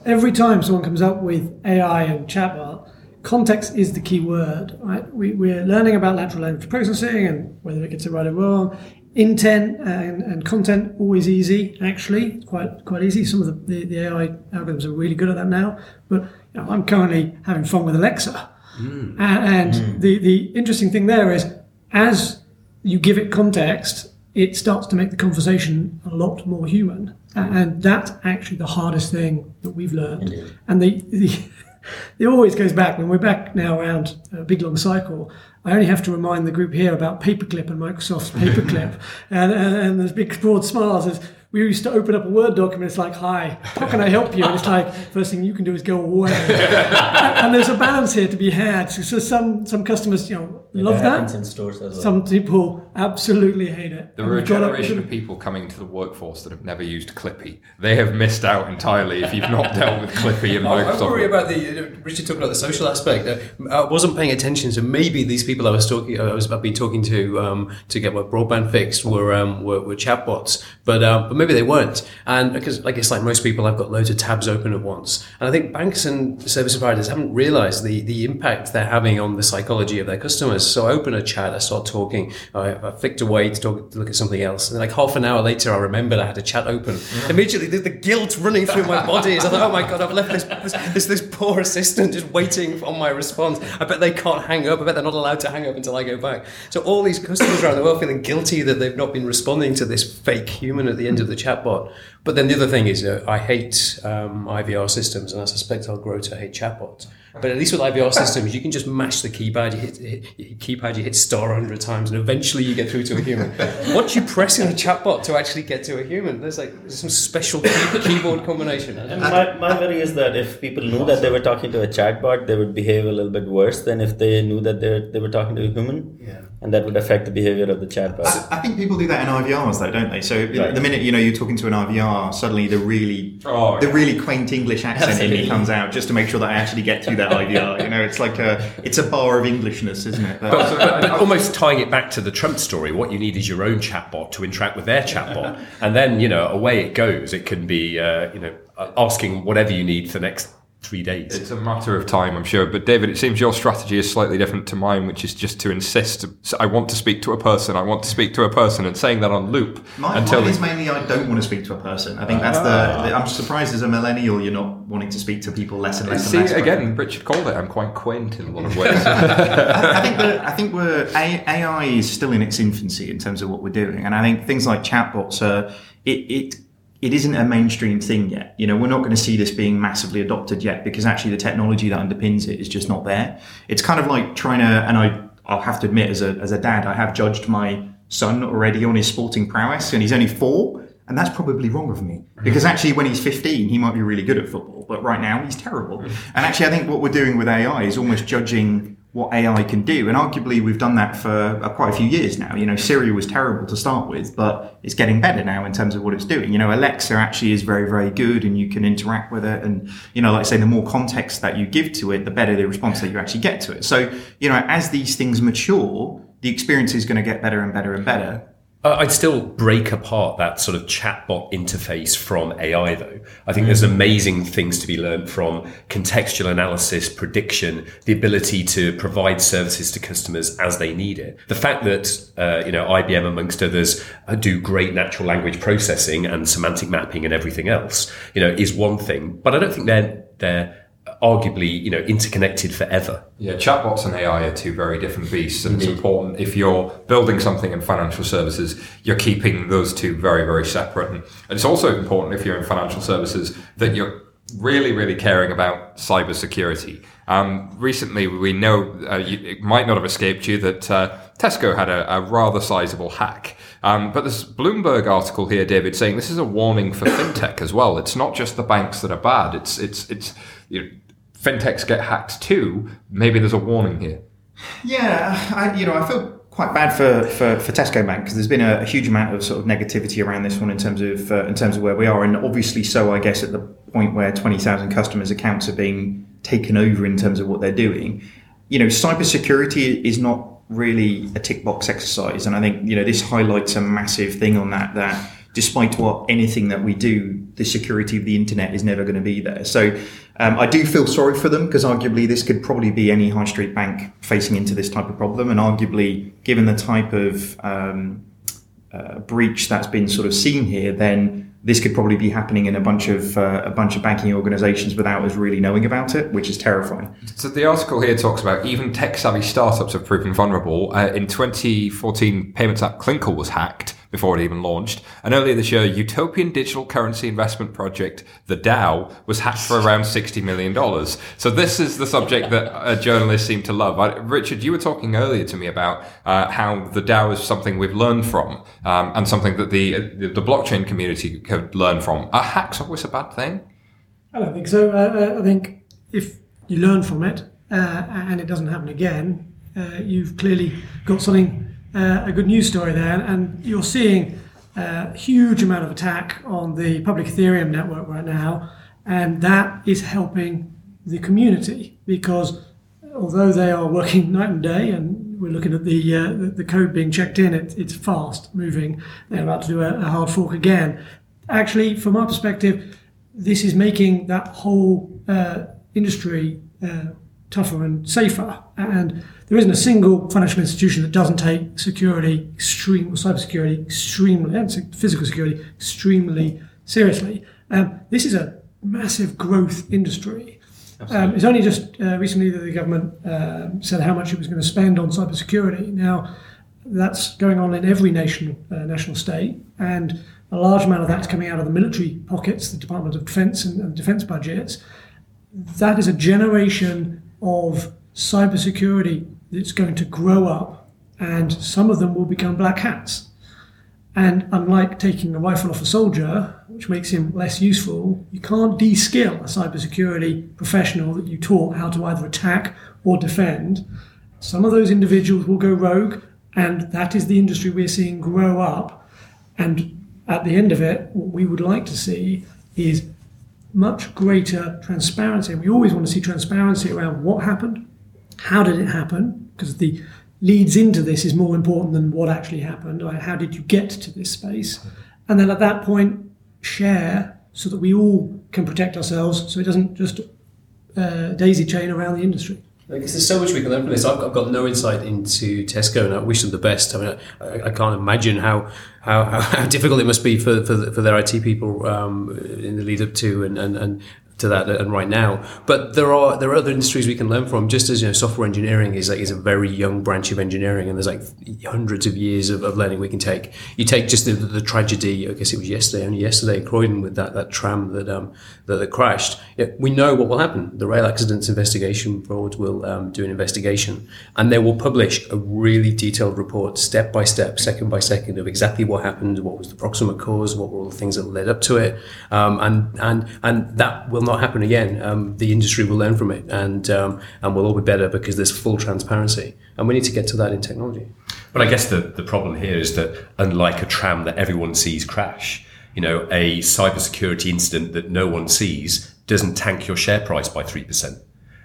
Every time someone comes up with AI and chatbot, context is the key word. Right? We, we're learning about natural language processing and whether it gets it right or wrong. Intent and, and content always easy. Actually, It's quite quite easy. Some of the, the, the AI algorithms are really good at that now. But you know, I'm currently having fun with Alexa, mm. and, and the the interesting thing there is as you give it context, it starts to make the conversation a lot more human. And that's actually the hardest thing that we've learned. And the, the <laughs> it always goes back when we're back now around a big long cycle. I only have to remind the group here about Paperclip and Microsoft's Paperclip, <laughs> and, and, and there's big broad smiles. As we used to open up a Word document. It's like, "Hi, how can I help you?" And it's like, first thing you can do is go away. <laughs> and, and there's a balance here to be had. So, so some some customers, you know, love That that. in stores as well. Some people absolutely hate it. There And are a we've got up- generation of people coming to the workforce that have never used Clippy. They have missed out entirely if you've not dealt with Clippy and <laughs> Oh, I Microsoft. worry about the uh, Richard talked about the social aspect. Uh, I wasn't paying attention, so maybe these people I was talking, I was I've been talking to um, to get my broadband fixed were um, were, were chatbots, but um, but maybe they weren't. And because like it's like most people, I've got loads of tabs open at once, and I think banks and service providers haven't realised the the impact they're having on the psychology of their customers. So I open a chat, I start talking, I, I flicked away to, talk, to look at something else, and like half an hour later, I remembered I had a chat open. Immediately, the, the guilt running through my body is I thought, oh my god, I've left this this, this this poor assistant just waiting on my response. I bet they can't hang up. I bet they're not allowed to hang up until I go back. So all these customers around the world feeling guilty that they've not been responding to this fake human at the end of the chatbot. But then the other thing is, uh, I hate um, IVR systems, and I suspect I'll grow to hate chatbots. But at least with IVR <laughs> systems, you can just mash the keypad. You hit, hit, hit keypad, you hit star a hundred times, and eventually you get through to a human. <laughs> Once you press in a chatbot to actually get to a human, there's like there's some special key, keyboard combination. And my, my worry is that if people knew that they were talking to a chatbot, they would behave a little bit worse than if they knew that they they were talking to a human. Yeah. And that would affect the behavior of the chatbot. I think people do that in IVRs though, don't they? So Right. the minute you know you're talking to an IVR, suddenly the really Oh, the yeah. really quaint English accent in me comes out just to make sure that I actually get through that IVR. You know, it's like a it's a bar of Englishness, isn't it? But- But, but, but almost tying it back to the Trump story, what you need is your own chatbot to interact with their chatbot, <laughs> and then you know away it goes. It can be uh, you know asking whatever you need for the next three days. It's a matter of time, I'm sure. But David, it seems your strategy is slightly different to mine, which is just to insist. I want to speak to a person. I want to speak to a person, and saying that on loop Mine, until mine is mainly I don't want to speak to a person. I think that's the, the. I'm surprised as a millennial you're not wanting to speak to people less and less. See and less. again, Richard called it. I'm quite quaint in a lot of ways. <laughs> I, I think that I think we're AI is still in its infancy in terms of what we're doing, and I think things like chatbots are it it it isn't a mainstream thing yet. You know, we're not going to see this being massively adopted yet because actually the technology that underpins it is just not there. It's kind of like trying to, and I I'll have to admit as a as a dad, I have judged my son already on his sporting prowess, and he's only four. And that's probably wrong of me because actually, when he's 15, he might be really good at football, but right now he's terrible. And actually, I think what we're doing with AI is almost judging what AI can do. And arguably, we've done that for uh, quite a few years now. You know, Siri was terrible to start with, but it's getting better now in terms of what it's doing. You know, Alexa actually is very, very good and you can interact with it. And, you know, like I say, the more context that you give to it, the better the response that you actually get to it. So, you know, as these things mature, the experience is going to get better and better and better. Uh, I'd still break apart that sort of chatbot interface from AI, though. I think there's amazing things to be learned from contextual analysis, prediction, the ability to provide services to customers as they need it. The fact that, uh, you know, IBM, amongst others, uh, do great natural language processing and semantic mapping and everything else, you know, is one thing. But I don't think they're, they're arguably, you know, interconnected forever. Yeah, chatbots and AI are two very different beasts, and it's important if you're building something in financial services, you're keeping those two very, very separate. And it's also important if you're in financial services that you're really, really caring about cybersecurity. Um, recently, we know uh, you, it might not have escaped you that uh, Tesco had a, a rather sizable hack. Um, but this Bloomberg article here, David, saying this is a warning for fintech as well. It's not just the banks that are bad. It's it's it's you know, fintechs get hacked too. Maybe there's a warning here. Yeah, I, you know, I feel quite bad for, for, for Tesco Bank because there's been a, a huge amount of sort of negativity around this one in terms of uh, in terms of where we are, and obviously so I guess at the point where twenty thousand customers' accounts are being taken over in terms of what they're doing. You know, cybersecurity is not really a tick box exercise, and I think you know this highlights a massive thing on that that despite what anything that we do, the security of the internet is never going to be there. So um, I do feel sorry for them because arguably this could probably be any high street bank facing into this type of problem, and arguably given the type of um, uh, breach that's been sort of seen here, then this could probably be happening in a bunch of uh, a bunch of banking organisations without us really knowing about it, which is terrifying. So the article here talks about even tech savvy startups have proven vulnerable. Uh, in 2014, payments app Clinkle was hacked, before it even launched. And earlier this year, Utopian digital currency investment project, the DAO, was hacked for around $60 million. So this is the subject that uh, journalists seem to love. I, Richard, you were talking earlier to me about uh, how the DAO is something we've learned from um, and something that the, the blockchain community could learn from. Are hacks always a bad thing? I don't think so. Uh, uh, I think if you learn from it uh, and it doesn't happen again, uh, you've clearly got something, uh, a good news story there, and you're seeing a huge amount of attack on the public Ethereum network right now, and that is helping the community because although they are working <laughs> night and day and we're looking at the uh, the code being checked in. It, it's fast moving. They're about to do a, a hard fork again. Actually, from our perspective, this is making that whole uh, industry uh, tougher and safer. And there isn't a single financial institution that doesn't take security, extreme cybersecurity, extremely, and physical security, extremely seriously. Um, this is a massive growth industry. Um, it's only just uh, recently that the government uh, said how much it was going to spend on cybersecurity. Now, that's going on in every nation, uh, national state, and a large amount of that's coming out of the military pockets, the Department of Defense and, and defense budgets. That is a generation of cybersecurity that's going to grow up, and some of them will become black hats. And unlike taking a rifle off a soldier, which makes him less useful, you can't de-skill a cybersecurity professional that you taught how to either attack or defend. Some of those individuals will go rogue, and that is the industry we're seeing grow up. And at the end of it, what we would like to see is much greater transparency. We always want to see transparency around what happened, how did it happen, because the leads into this is more important than what actually happened. How did you get to this space? And then at that point, share so that we all can protect ourselves so it doesn't just uh, daisy chain around the industry. Because there's so much we can learn from this. I've, got no insight into Tesco, and I wish them the best. I mean, I, I can't imagine how, how, <laughs> how difficult it must be for for, for their IT people um, in the lead up to and, and, and to that and right now. But there are there are other industries we can learn from. Just as you know, software engineering is like is a very young branch of engineering, and there's like hundreds of years of, of learning we can take. You take just the, the, tragedy. I guess it was yesterday, only yesterday, Croydon with that that tram that um that, that crashed. We know what will happen. The Rail Accidents Investigation Board will um, do an investigation, and they will publish a really detailed report, step by step, second by second, of exactly what happened, what was the proximate cause, what were all the things that led up to it, um, and and and that will not happen again. Um, the industry will learn from it, and um, and we'll all be better because there's full transparency, and we need to get to that in technology. But I guess the, the problem here is that unlike a tram that everyone sees crash, you know, a cybersecurity incident that no one sees doesn't tank your share price by three percent.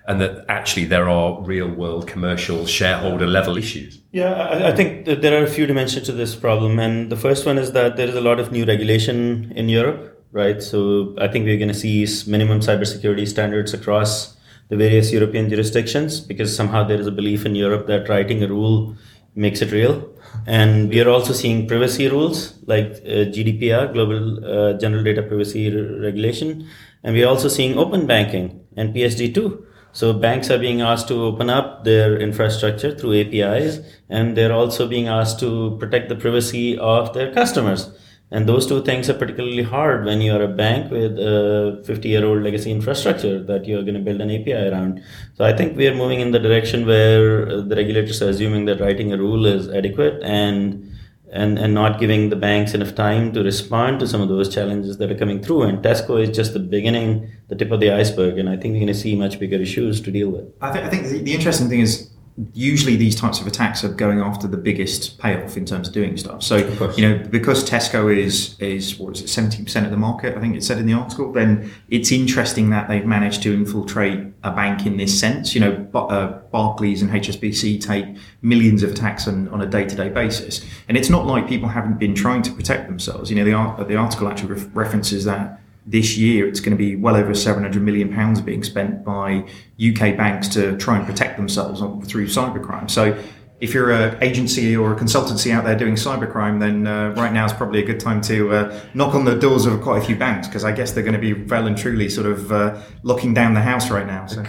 And that actually there are real world commercial shareholder level issues. Yeah, I, I think that there are a few dimensions to this problem. And the first one is that there is a lot of new regulation in Europe right? So I think we're going to see minimum cybersecurity standards across the various European jurisdictions because somehow there is a belief in Europe that writing a rule makes it real. And we are also seeing privacy rules like uh, GDPR, Global uh, General Data Privacy Regulation. And we're also seeing open banking and PSD2. So banks are being asked to open up their infrastructure through APIs, and they're also being asked to protect the privacy of their customers. And those two things are particularly hard when you're a bank with a 50 year old legacy infrastructure that you're going to build an API around. So I think we are moving in the direction where uh, the regulators are assuming that writing a rule is adequate and and, and not giving the banks enough time to respond to some of those challenges that are coming through. And Tesco is just the beginning, the tip of the iceberg. And I think we're going to see much bigger issues to deal with. I, th- I think the, the interesting thing is usually these types of attacks are going after the biggest payoff in terms of doing stuff. So you know because Tesco is is what is it seventeen percent of the market? I think it said in the article. Then it's interesting that they've managed to infiltrate a bank in this sense. You know, uh, Barclays and HSBC take millions of attacks on, on a day to day basis, and it's not like people haven't been trying to protect themselves. You know, the the article actually references that this year it's going to be well over 700 million pounds being spent by UK banks to try and protect themselves through cybercrime. So if you're an agency or a consultancy out there doing cybercrime, then uh, right now is probably a good time to uh, knock on the doors of quite a few banks because I guess they're going to be well and truly sort of uh, locking down the house right now. So.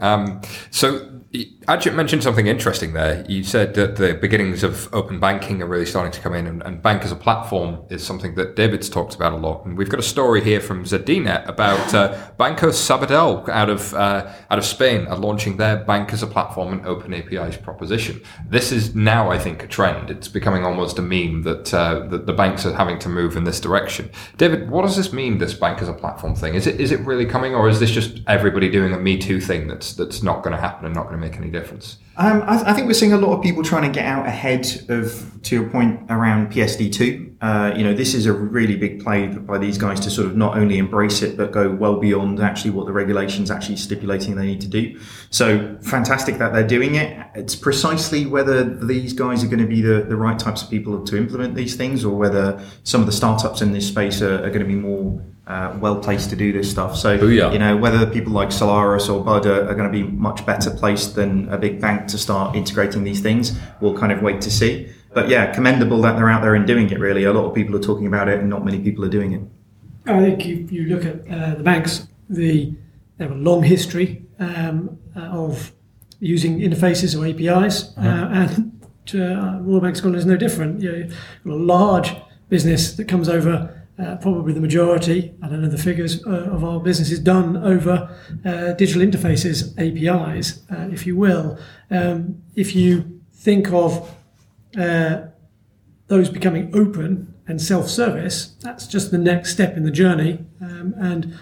Um, so Ajit mentioned something interesting there. You said that the beginnings of open banking are really starting to come in, and, and, bank as a platform is something that David's talked about a lot. And we've got a story here from ZDNet about uh, Banco Sabadell out of uh, out of Spain are launching their bank as a platform and open APIs proposition. This is now, I think, a trend. It's becoming almost a meme that uh, that the banks are having to move in this direction. David, what does this mean? This bank as a platform thing is it is it really coming, or is this just everybody doing a Me Too thing that's that's not going to happen and not going to make any difference? Um, I, I, think we're seeing a lot of people trying to get out ahead of, to your point around PSD2. Uh, you know, this is a really big play by these guys to sort of not only embrace it, but go well beyond actually what the regulations actually stipulating they need to do. So fantastic that they're doing it. It's precisely whether these guys are going to be the, the right types of people to implement these things or whether some of the startups in this space are, are going to be more uh, well placed to do this stuff. So, Booyah. you know, whether people like Solaris or Bud are, are, going to be much better placed than a big bank to start integrating these things, we'll kind of wait to see. But yeah, commendable that they're out there and doing it, really. A lot of people are talking about it and not many people are doing it. I think if you look at uh, the banks, the, they have a long history um, uh, of using interfaces or APIs, uh-huh. uh, and uh, Royal Bank of Scotland is no different. You know, a large business that comes over uh, probably the majority, I don't know the figures, uh, of our business is done over uh, digital interfaces, APIs, uh, if you will. Um, if you think of uh, those becoming open and self service, that's just the next step in the journey. Um, and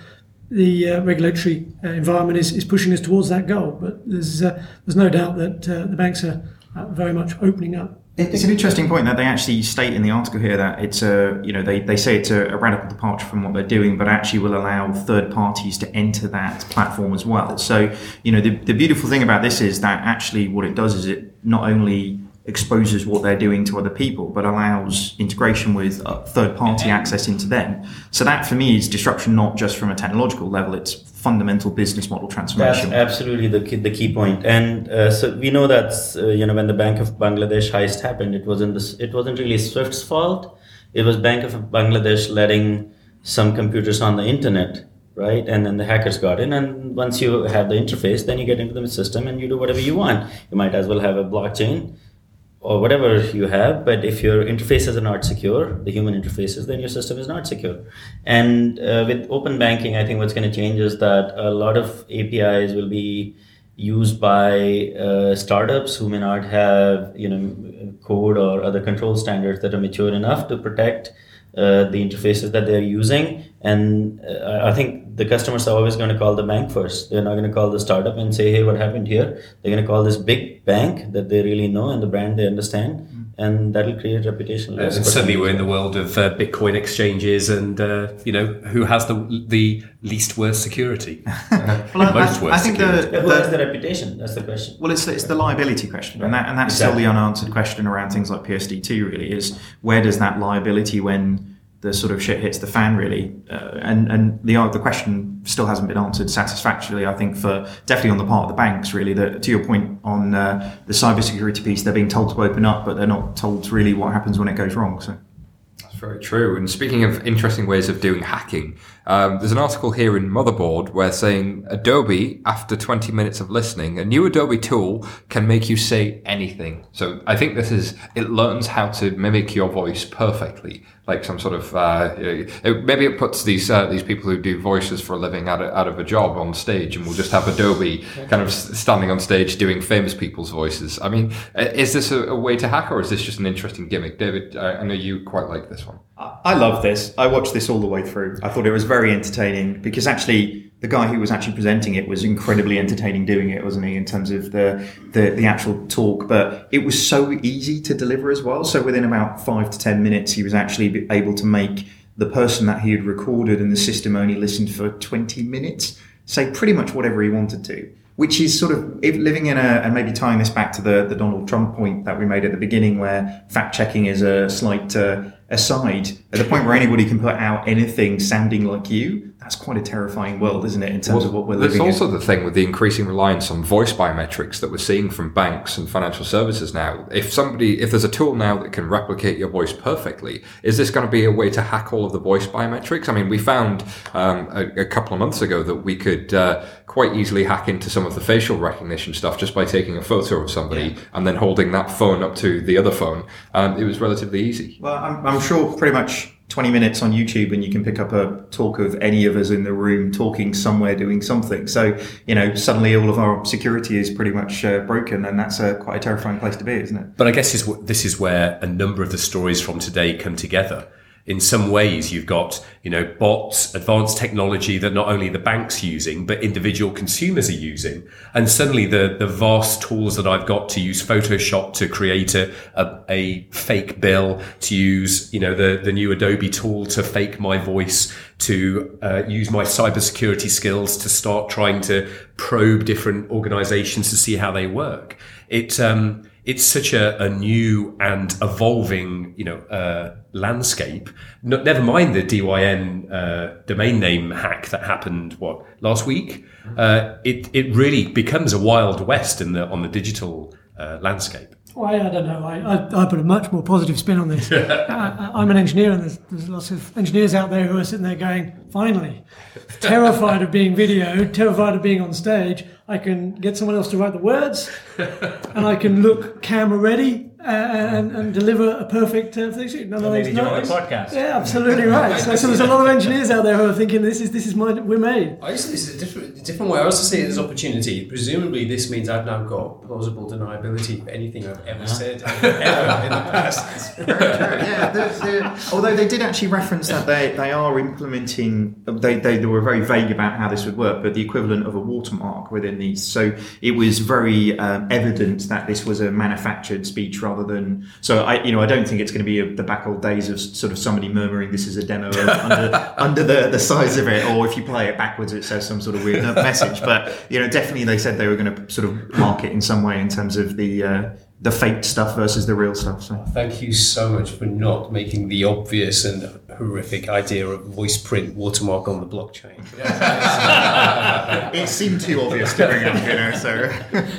the uh, regulatory environment is, is pushing us towards that goal. But there's, there's no doubt that the banks are very much opening up. It's an interesting point that they actually state in the article here that it's a, you know, they, they say it's a, radical departure from what they're doing, but actually will allow third parties to enter that platform as well. So, you know, the, the beautiful thing about this is that actually what it does is it not only exposes what they're doing to other people, but allows integration with uh, third party access into them. So that for me is disruption not just from a technological level, it's fundamental business model transformation. That's absolutely the key, the key point. And uh, so we know that uh, you know when the Bank of Bangladesh heist happened, it wasn't this, it wasn't really Swift's fault. It was Bank of Bangladesh letting some computers on the internet right? And then the hackers got in, and once you have the interface, then you get into the system and you do whatever you want. You might as well have a blockchain or whatever you have but if your interfaces are not secure the human interfaces then your system is not secure. And uh, with open banking i think what's going to change is that a lot of apis will be used by uh, startups who may not have you know code or other control standards that are mature enough to protect uh, the interfaces that they're using. And uh, I think the customers are always going to call the bank first. They're not going to call the startup and say, hey, what happened here? They're going to call this big bank that they really know and the brand they understand. Mm-hmm. And that'll create reputation. And suddenly we're in the world of uh, Bitcoin exchanges and, uh, you know, who has the the least worst security? <laughs> well, most I, worst I think security. The, the, who has the reputation? That's the question. Well, it's, it's the liability question. Right. And, that, and that's exactly. still the unanswered question around things like PSD2, really, is where does that liability when the sort of shit hits the fan really, uh, and and the the question still hasn't been answered satisfactorily. I think for definitely on the part of the banks really. That to your point on uh, the cybersecurity piece, they're being told to open up, but they're not told really what happens when it goes wrong. So. That's very true. And speaking of interesting ways of doing hacking, um, there's an article here in Motherboard where saying Adobe, after 20 minutes of listening, a new Adobe tool can make you say anything. So I think this is, it learns how to mimic your voice perfectly, like some sort of, uh, it, maybe it puts these uh, these people who do voices for a living out of, out of a job on stage and we'll just have Adobe kind of standing on stage doing famous people's voices. I mean, is this a, a way to hack or is this just an interesting gimmick? David, I know you quite like this one. I love this. I watched this all the way through. I thought it was very entertaining because actually the guy who was actually presenting it was incredibly entertaining doing it, wasn't he, in terms of the, the, the actual talk. But it was so easy to deliver as well. So within about five to 10 minutes, he was actually able to make the person that he had recorded and the system only listened for 20 minutes say pretty much whatever he wanted to which is sort of living in a, and maybe tying this back to the, the Donald Trump point that we made at the beginning, where fact checking is a slight uh, aside, at the point where anybody can put out anything sounding like you, that's quite a terrifying world, isn't it, in terms of what we're living? There's also the thing with the increasing reliance on voice biometrics that we're seeing from banks and financial services now. If somebody, if there's a tool now that can replicate your voice perfectly, is this going to be a way to hack all of the voice biometrics? I mean, we found um, a, a couple of months ago that we could uh, quite easily hack into some of the facial recognition stuff just by taking a photo of somebody and then holding that phone up to the other phone. Um, it was relatively easy. Well, I'm, I'm sure pretty much 20 minutes on YouTube and you can pick up a talk of any of us in the room talking somewhere doing something. So, you know, suddenly all of our security is pretty much uh, broken and that's a, quite a terrifying place to be, isn't it? But I guess this is where a number of the stories from today come together. In some ways, you've got you know bots, advanced technology that not only the banks using, but individual consumers are using, and suddenly the the vast tools that I've got to use Photoshop to create a a, a fake bill, to use you know the the new Adobe tool to fake my voice, to uh, use my cybersecurity skills to start trying to probe different organizations to see how they work. It um, it's such a, a new and evolving, you know, uh, landscape. No, never mind the DYN uh, domain name hack that happened what last week. Uh, it it really becomes a wild west in the on the digital uh, landscape. Well, I, I don't know. I, I, I put a much more positive spin on this. <laughs> I, I'm an engineer, and there's, there's lots of engineers out there who are sitting there going, finally, terrified of being videoed, terrified of being on stage. I can get someone else to write the words, and I can look camera ready and, and deliver a perfect uh, thing. No, no, Maybe no, join the podcast. Yeah, absolutely right. So, so there's a lot of engineers out there who are thinking, this is this is my we're made. I see this is a different, different way. I also see it as opportunity. Presumably, this means I've now got plausible deniability for anything I've ever said ever in the <laughs> past. yeah, the, the, although they did actually reference that they, they are implementing, they, they, they were very vague about how this would work, but the equivalent of a watermark within these. So it was very um, evident that this was a manufactured speech rather than. So I, you know, I don't think it's going to be a, the back old days of sort of somebody murmuring this is a demo <laughs> under, under the, the size of it, or if you play it backwards, it says some sort of weird message. But you know, definitely they said they were going to sort of mark it in some way in terms of the. Uh, the fake stuff versus the real stuff. So. Thank you so much for not making the obvious and horrific idea of voice print watermark on the blockchain. <laughs> <laughs> it seemed too obvious to bring up, you know. So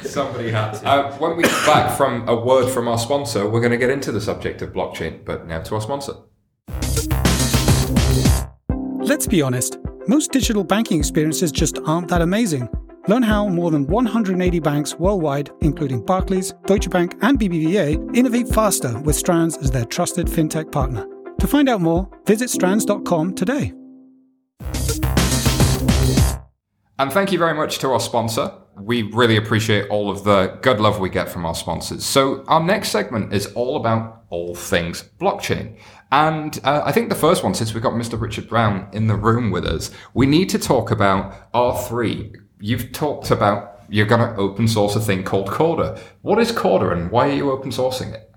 <laughs> Somebody had to. Uh, when we get back from a word from our sponsor, we're going to get into the subject of blockchain. But now to our sponsor. Let's be honest, most digital banking experiences just aren't that amazing. Learn how more than 180 banks worldwide, including Barclays, Deutsche Bank, and BBVA, innovate faster with Strands as their trusted fintech partner. To find out more, visit strands.com today. And thank you very much to our sponsor. We really appreciate all of the good love we get from our sponsors. So, our next segment is all about all things blockchain. And uh, I think the first one, since we've got Mr. Richard Brown in the room with us, we need to talk about R3. You've talked about you're going to open source a thing called Corda. What is Corda and why are you open sourcing it?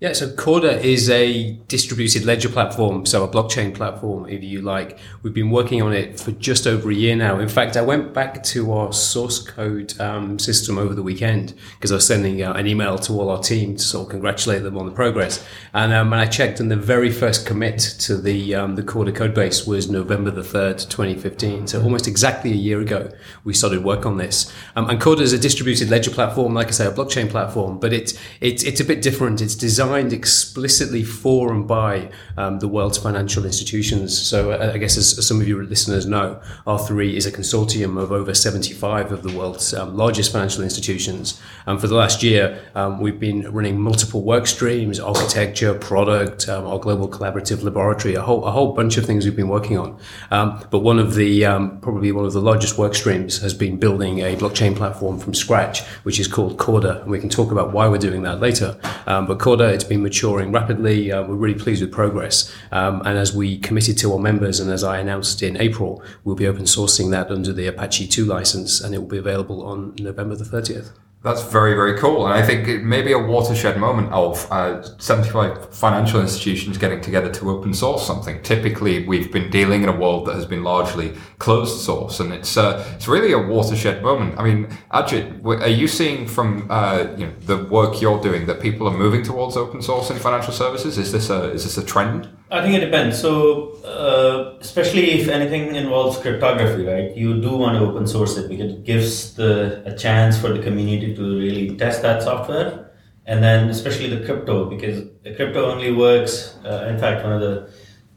Yeah, so Corda is a distributed ledger platform, so a blockchain platform, if you like. We've been working on it for just over a year now. In fact, I went back to our source code um, system over the weekend because I was sending uh, an email to all our team to sort of congratulate them on the progress. And um, when I checked, and the very first commit to the um, the Corda code base was November the third, 2015. So almost exactly a year ago, we started work on this. Um, and Corda is a distributed ledger platform, like I say, a blockchain platform, but it's it's it's a bit different. It's designed explicitly for and by um, the world's financial institutions. So uh, I guess as, some of your listeners know, R3 is a consortium of over 75 of the world's um, largest financial institutions. And for the last year, um, we've been running multiple work streams, architecture, product, um, our global collaborative laboratory, a whole, a whole bunch of things we've been working on. Um, but one of the, um, probably one of the largest work streams has been building a blockchain platform from scratch, which is called Corda. And we can talk about why we're doing that later. But Corda, it's been maturing rapidly. Uh, we're really pleased with progress. Um, and as we committed to our members, and as I announced in April, we'll be open sourcing that under the Apache 2 license, and it will be available on November the 30th. That's very, very cool. And I think it may be a watershed moment of uh, 75 financial institutions getting together to open source something. Typically, we've been dealing in a world that has been largely closed source, and it's uh, it's really a watershed moment. I mean, Ajit, are you seeing from uh, you know, the work you're doing that people are moving towards open source in financial services? Is this a is this a trend? I think it depends. So, uh, especially if anything involves cryptography, right? You do want to open source it because it gives the a chance for the community to really test that software, and then especially the crypto because the crypto only works. Uh, in fact, one of the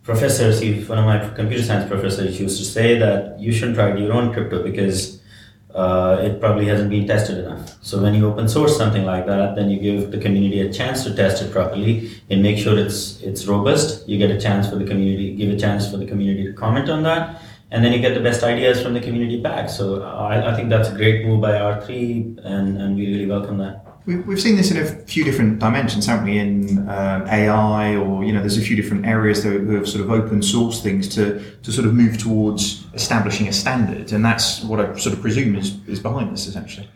professors, he, one of my computer science professors, used to say that you shouldn't write your own crypto because uh, it probably hasn't been tested enough. So when you open source something like that, then you give the community a chance to test it properly and make sure it's it's robust. You get a chance for the community, give a chance for the community to comment on that, and then you get the best ideas from the community back. So I, I think that's a great move by R3, and, and we really welcome that. We've seen this in a few different dimensions, haven't we? In uh, AI, or you know, there's a few different areas that have sort of open source things to to sort of move towards establishing a standard, and that's what I sort of presume is is behind this essentially.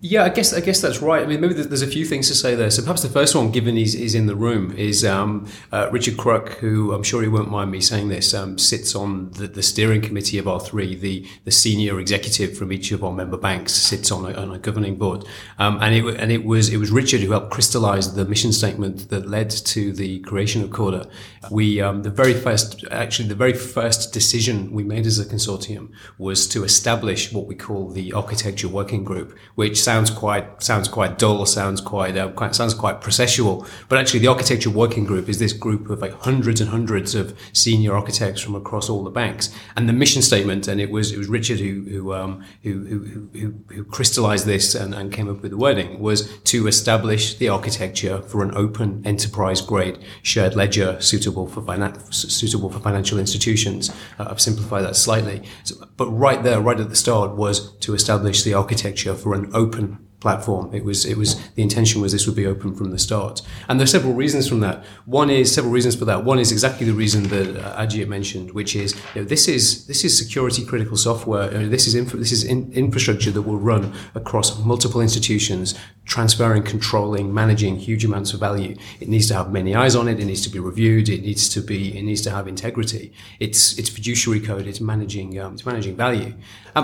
Yeah, I guess I guess that's right. I mean, maybe there's a few things to say there. So perhaps the first one, given he's, he's in the room, is um, uh, Richard Crook, who I'm sure he won't mind me saying this, um, sits on the, the, steering committee of R3. The the senior executive from each of our member banks sits on a, on a governing board, um, and it and it was it was Richard who helped crystallise the mission statement that led to the creation of Corda. We um, the very first actually the very first decision we made as a consortium was to establish what we call the architecture working group, which sounds quite sounds quite dull, sounds quite, uh, quite sounds quite processual. But actually, the architecture working group is this group of like hundreds and hundreds of senior architects from across all the banks. And the mission statement, and it was it was Richard who who um, who, who, who, who crystallized this and, and came up with the wording was to establish the architecture for an open enterprise grade shared ledger suitable for finan- suitable for financial institutions. Uh, I've simplified that slightly, so, but right there, right at the start, was to establish the architecture for an open open platform. It was it was the intention was this would be open from the start, and there are several reasons from that. One is several reasons for that. One is exactly the reason that uh, Ajit mentioned, which is you know, this is this is security critical software. This is this is in, infrastructure that will run across multiple institutions, transferring, controlling, managing huge amounts of value. It needs to have many eyes on it. It needs to be reviewed. It needs to be it needs to have integrity. It's it's fiduciary code. It's managing um, it's managing value.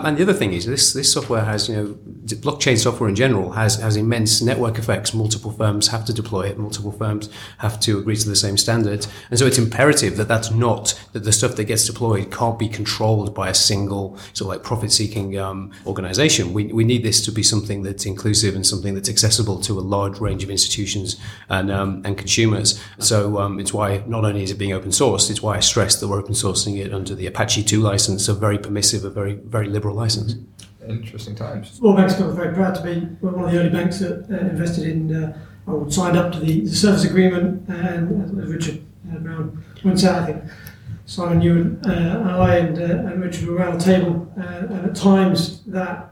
And the other thing is this this software has you know blockchain software in general has has immense network effects. Multiple firms have to deploy it. Multiple firms have to agree to the same standards, and so it's imperative that that's not that the stuff that gets deployed can't be controlled by a single sort of like profit seeking um, organization. We we need this to be something that's inclusive and something that's accessible to a large range of institutions and um, and consumers. So um, it's why not only is it being open sourced, it's why I stress that we're open sourcing it under the Apache 2 license, a very permissive, a very very liberal liberal license. Interesting times. All banks are very proud to be one of the early banks that uh, invested in uh, or signed up to the, the service agreement. And as Richard uh, Brown points out, I think Simon, you and uh, I and, uh, and Richard were around the table, uh, and at times that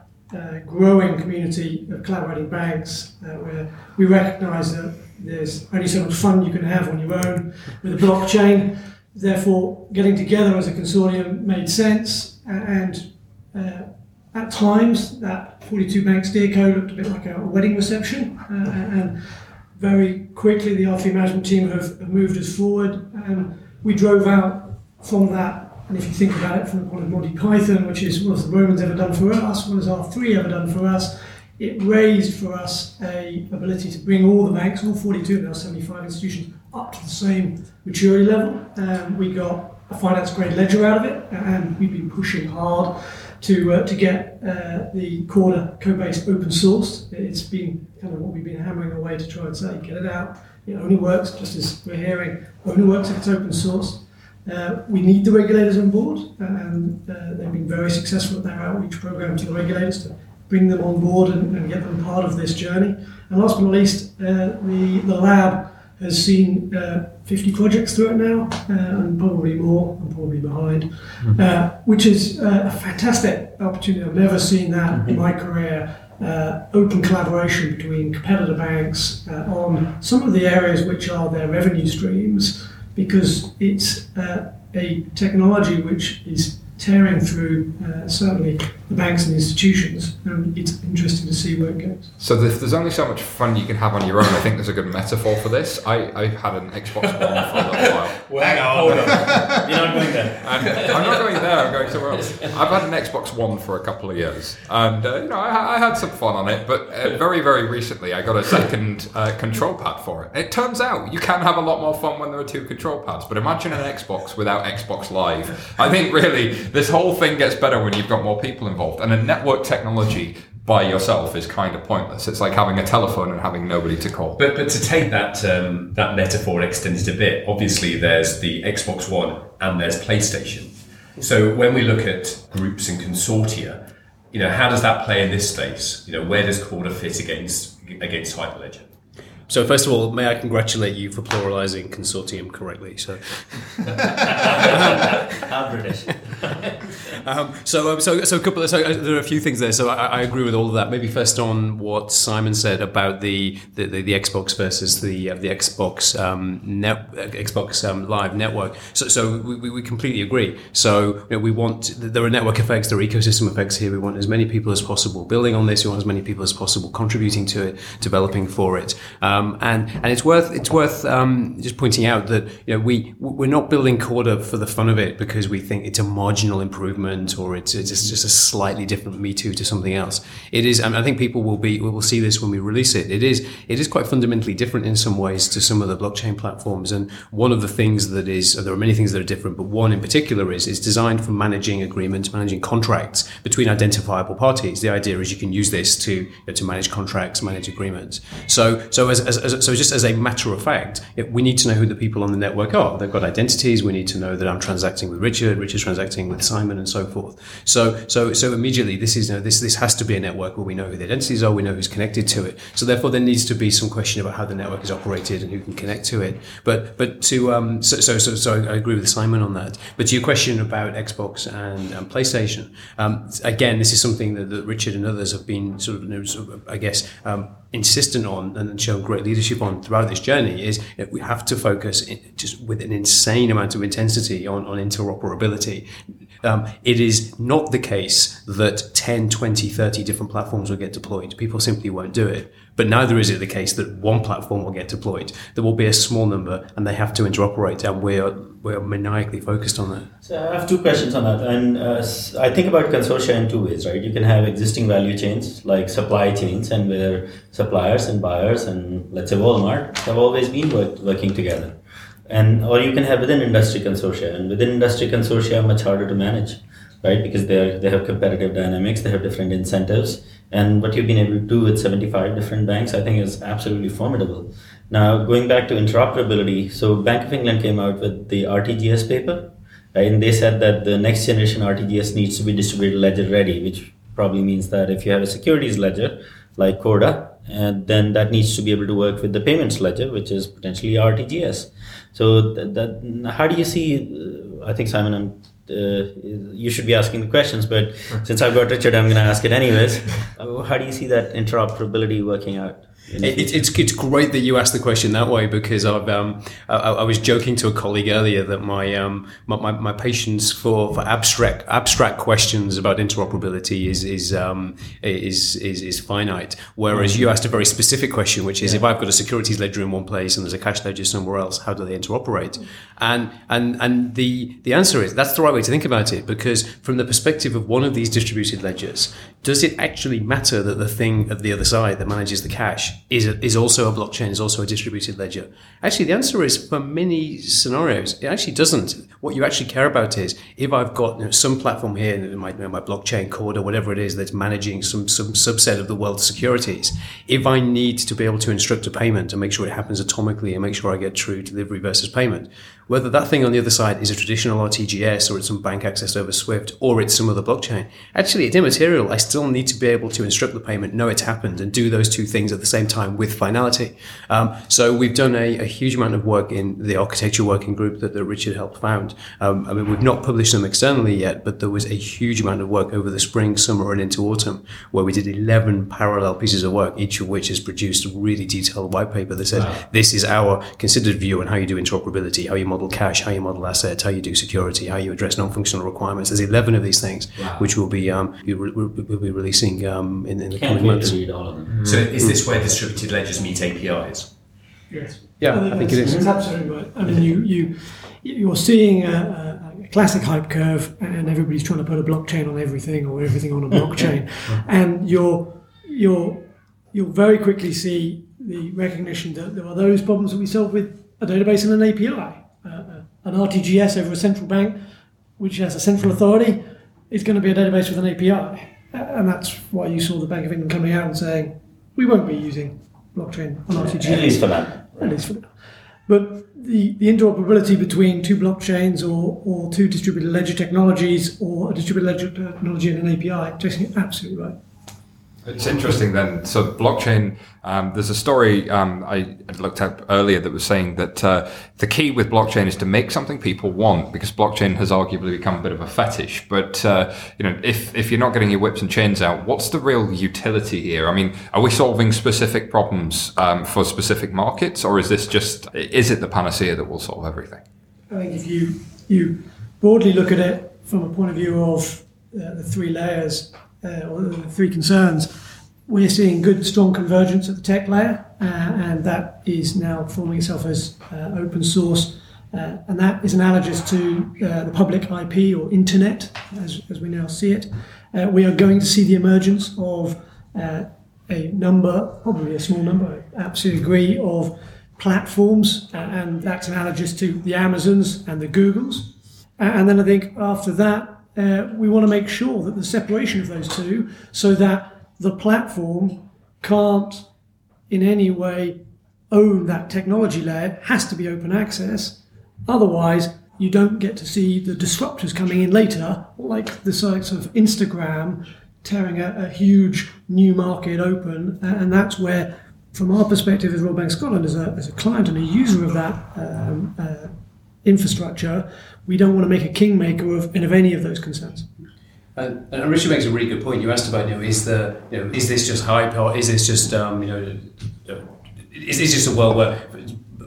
growing community of collaborating banks, where we recognise that there's only so much fun you can have on your own with a blockchain. Therefore, getting together as a consortium made sense, and uh, at times, that 42 bank steer code looked a bit like a wedding reception, uh, and very quickly the R3 management team have, moved us forward. And we drove out from that and if you think about it from the point of Monty Python, which is what the Romans ever done for us, what has R3 ever done for us, it raised for us a ability to bring all the banks, all 42 of our 75 institutions, up to the same maturity level. Um, we got a finance grade ledger out of it, and we've been pushing hard to uh, to get uh, the Corda code-based open sourced. It's been kind of what we've been hammering away to try and say, get it out. It only works, just as we're hearing, only works if it's open source. Uh, we need the regulators on board, and uh, they've been very successful at their outreach program to the regulators to bring them on board and, and get them part of this journey. And last but not least, uh, the, the lab has seen uh, 50 projects through it now, uh, and probably more. I'm probably behind, mm-hmm. uh, which is uh, a fantastic opportunity. I've never seen that mm-hmm. in my career. Uh, open collaboration between competitor banks uh, on some of the areas which are their revenue streams, because it's a technology which is tearing through certainly the banks and institutions, and it's interesting to see where it goes. So if there's only so much fun you can have on your own, I think there's a good metaphor for this. I, I had an Xbox One for a little while. <laughs> Hang on, hold on. We're not going there. And I'm not going there. I'm going somewhere else. I've had an Xbox One for a couple of years, and uh, you know I, I had some fun on it. But uh, very, very recently, I got a second uh, control pad for it. It turns out you can have a lot more fun when there are two control pads. But imagine an Xbox without Xbox Live. I think really this whole thing gets better when you've got more people involved, and a network technology by yourself is kind of pointless. It's like having a telephone and having nobody to call. But but to take that um, that metaphor and extend it a bit, obviously there's the Xbox One and there's PlayStation. So when we look at groups and consortia, you know, how does that play in this space? You know, where does Corda fit against against Hyperledger? So first of all, may I congratulate you for pluralizing consortium correctly. So, <laughs> I'm British. <laughs> um, so, um, so, so a couple. Of, so uh, there are a few things there. So I, I agree with all of that. Maybe first on what Simon said about the the, the, the Xbox versus the uh, the Xbox um, net, uh, Xbox um, Live network. So, so we, we completely agree. So you know, we want there are network effects, there are ecosystem effects here. We want as many people as possible building on this. We want as many people as possible contributing to it, developing for it. Um, and and it's worth it's worth um, just pointing out that you know we we're not building Corda for the fun of it because we think it's a marginal improvement or it's, it's just a slightly different Me Too to something else. It is. And I think people will be will see this when we release it. It is it is quite fundamentally different in some ways to some of the blockchain platforms. And one of the things that is there are many things that are different, but one in particular is is designed for managing agreements, managing contracts between identifiable parties. The idea is you can use this to you know, to manage contracts, manage agreements. So so as, as, as so just as a matter of fact, it, we need to know who the people on the network are. They've got identities. We need to know that I'm transacting with Richard, Richard's transacting with Simon, and so forth. So, so, so immediately, this is you know, this this has to be a network where we know who the identities are, we know who's connected to it. So, therefore, there needs to be some question about how the network is operated and who can connect to it. But, but to um, so, so, so, so I agree with Simon on that. But to your question about Xbox and, and PlayStation, um, again, this is something that, that, Richard and others have been sort of I guess, um, insistent on and shown great leadership on throughout this journey is that we have to focus just with an insane amount of intensity on, on interoperability. Um, it is not the case that 10, 20, 30 different platforms will get deployed. People simply won't do it. But neither is it the case that one platform will get deployed. There will be a small number and they have to interoperate, and we're, we're maniacally focused on that. So I have two questions on that. And uh, I think about consortia in two ways, right? You can have existing value chains like supply chains, and where suppliers and buyers and let's say Walmart have always been work, working together. And or you can have within industry consortia, and within industry consortia, much harder to manage, right? Because they are, they have competitive dynamics, they have different incentives, and what you've been able to do with 75 different banks, I think, is absolutely formidable. Now, going back to interoperability, so Bank of England came out with the RTGS paper, right? And they said that the next generation RTGS needs to be distributed ledger ready, which probably means that if you have a securities ledger like Corda, and uh, then that needs to be able to work with the payments ledger, which is potentially RTGS. So that, that how do you see? Uh, I think Simon and uh, you should be asking the questions, but since I've got Richard, I'm going to ask it anyways. <laughs> how do you see that interoperability working out? It, it's it's great that you asked the question that way because I've um, I, I, was joking to a colleague earlier that my um my, my, my, patience for, for abstract abstract questions about interoperability is is um is is, is finite. Whereas you asked a very specific question, which is yeah. if I've got a securities ledger in one place and there's a cash ledger somewhere else, how do they interoperate? And and and the the answer is that's the right way to think about it because from the perspective of one of these distributed ledgers, does it actually matter that the thing at the other side that manages the cash is, a, is also a blockchain, is also a distributed ledger? Actually, the answer is for many scenarios, it actually doesn't. What you actually care about is if I've got you know, some platform here, my, my blockchain code or whatever it is that's managing some, some subset of the world's securities, if I need to be able to instruct a payment and make sure it happens atomically and make sure I get true delivery versus payment, whether that thing on the other side is a traditional RTGS or it's some bank access over Swift or it's some other blockchain, actually it's immaterial. I still need to be able to instruct the payment, know it's happened, and do those two things at the same time with finality. Um, so we've done a, a, huge amount of work in the architecture working group that, that Richard helped found. Um, I mean, we've not published them externally yet, but there was a huge amount of work over the spring, summer, and into autumn where we did 11 parallel pieces of work, each of which has produced a really detailed white paper that says wow. this is our considered view on how you do interoperability, how you model cash, how you model assets, how you do security, how you address non-functional requirements. There's 11 of these things, wow. which will be um, we'll be releasing um, in, in, the Can't coming months. So is this where distributed ledgers meet APIs? Yes. Yeah, I, I think it is. It's absolutely right. I mean, you you you're seeing a, a, classic hype curve, and everybody's trying to put a blockchain on everything or everything on a blockchain, <laughs> and you're you're you'll very quickly see the recognition that there are those problems that we solve with a database and an API. Uh, uh an RTGS over a central bank, which has a central authority, is going to be a database with an API. And that's why you saw the Bank of England coming out and saying, we won't be using blockchain on RTGS. At least for now. At least for now. But the, the interoperability between two blockchains or, or two distributed ledger technologies or a distributed ledger technology and an API, Jason, you're absolutely right. It's interesting then. So blockchain, um, there's a story um, I looked at earlier that was saying that uh, the key with blockchain is to make something people want because blockchain has arguably become a bit of a fetish. But uh, you know, if if you're not getting your whips and chains out, what's the real utility here? I mean, are we solving specific problems um, for specific markets, or is this just is it the panacea that will solve everything? I think if you you broadly look at it from a point of view of uh, the three layers or the three concerns, we're seeing good, strong convergence at the tech layer, uh, and that is now forming itself as uh, open source. Uh, and that is analogous to uh, the public IP or internet, as, as we now see it. Uh, we are going to see the emergence of uh, a number, probably a small number, I absolutely agree, of platforms, and that's analogous to the Amazons and the Googles. and then I think after that, uh, we want to make sure that the separation of those two so that the platform can't in any way own that technology layer, has to be open access. Otherwise, you don't get to see the disruptors coming in later, like the sites of Instagram tearing a, a huge new market open. And that's where, from our perspective as Royal Bank Scotland, as a, as a client and a user of that um, uh, infrastructure, we don't want to make a kingmaker of, of any of those concerns. And, and Richard makes a really good point. You asked about, you know, is the, you know, is this just hype or is this just, um, you know, is this just a world where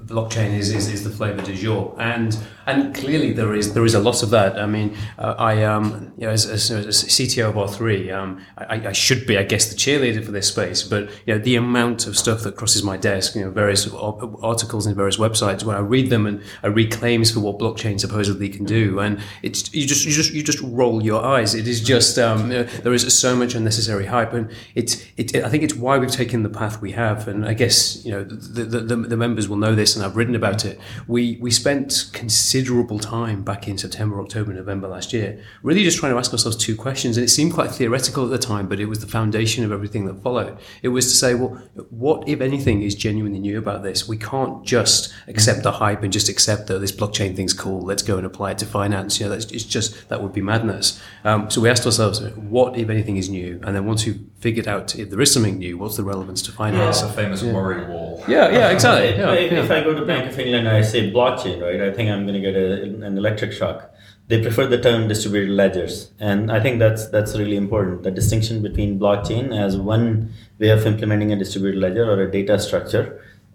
blockchain is, is, is the flavor du jour? And and clearly there is there is a lot of that. I mean, uh, I um, you know, as, as, as CTO of R3, um, I, I, should be, I guess, the cheerleader for this space. But you know, the amount of stuff that crosses my desk, you know, various articles in various websites, when I read them and I read claims for what blockchain supposedly can do, and it's you just you just you just roll your eyes. It is just um, you know, there is so much unnecessary hype, and it's it, I think it's why we've taken the path we have. And I guess you know the the, the, members will know this, and I've written about it. We we spent considerable considerable time back in September, October, November last year, really just trying to ask ourselves two questions. And it seemed quite theoretical at the time, but it was the foundation of everything that followed. It was to say, well, what, if anything, is genuinely new about this? We can't just accept the hype and just accept that this blockchain thing's cool. Let's go and apply it to finance. You know, that's it's just that would be madness. Um, so we asked ourselves, what, if anything, is new? And then once we figured out if there is something new, what's the relevance to finance? Yeah. a famous yeah. worry wall. Yeah, yeah, exactly. Yeah, if, if I go to Bank of England, and I say blockchain, right? I think I'm going to get a, an electric shock. They prefer the term distributed ledgers, and I think that's that's really important. The distinction between blockchain as one way of implementing a distributed ledger or a data structure,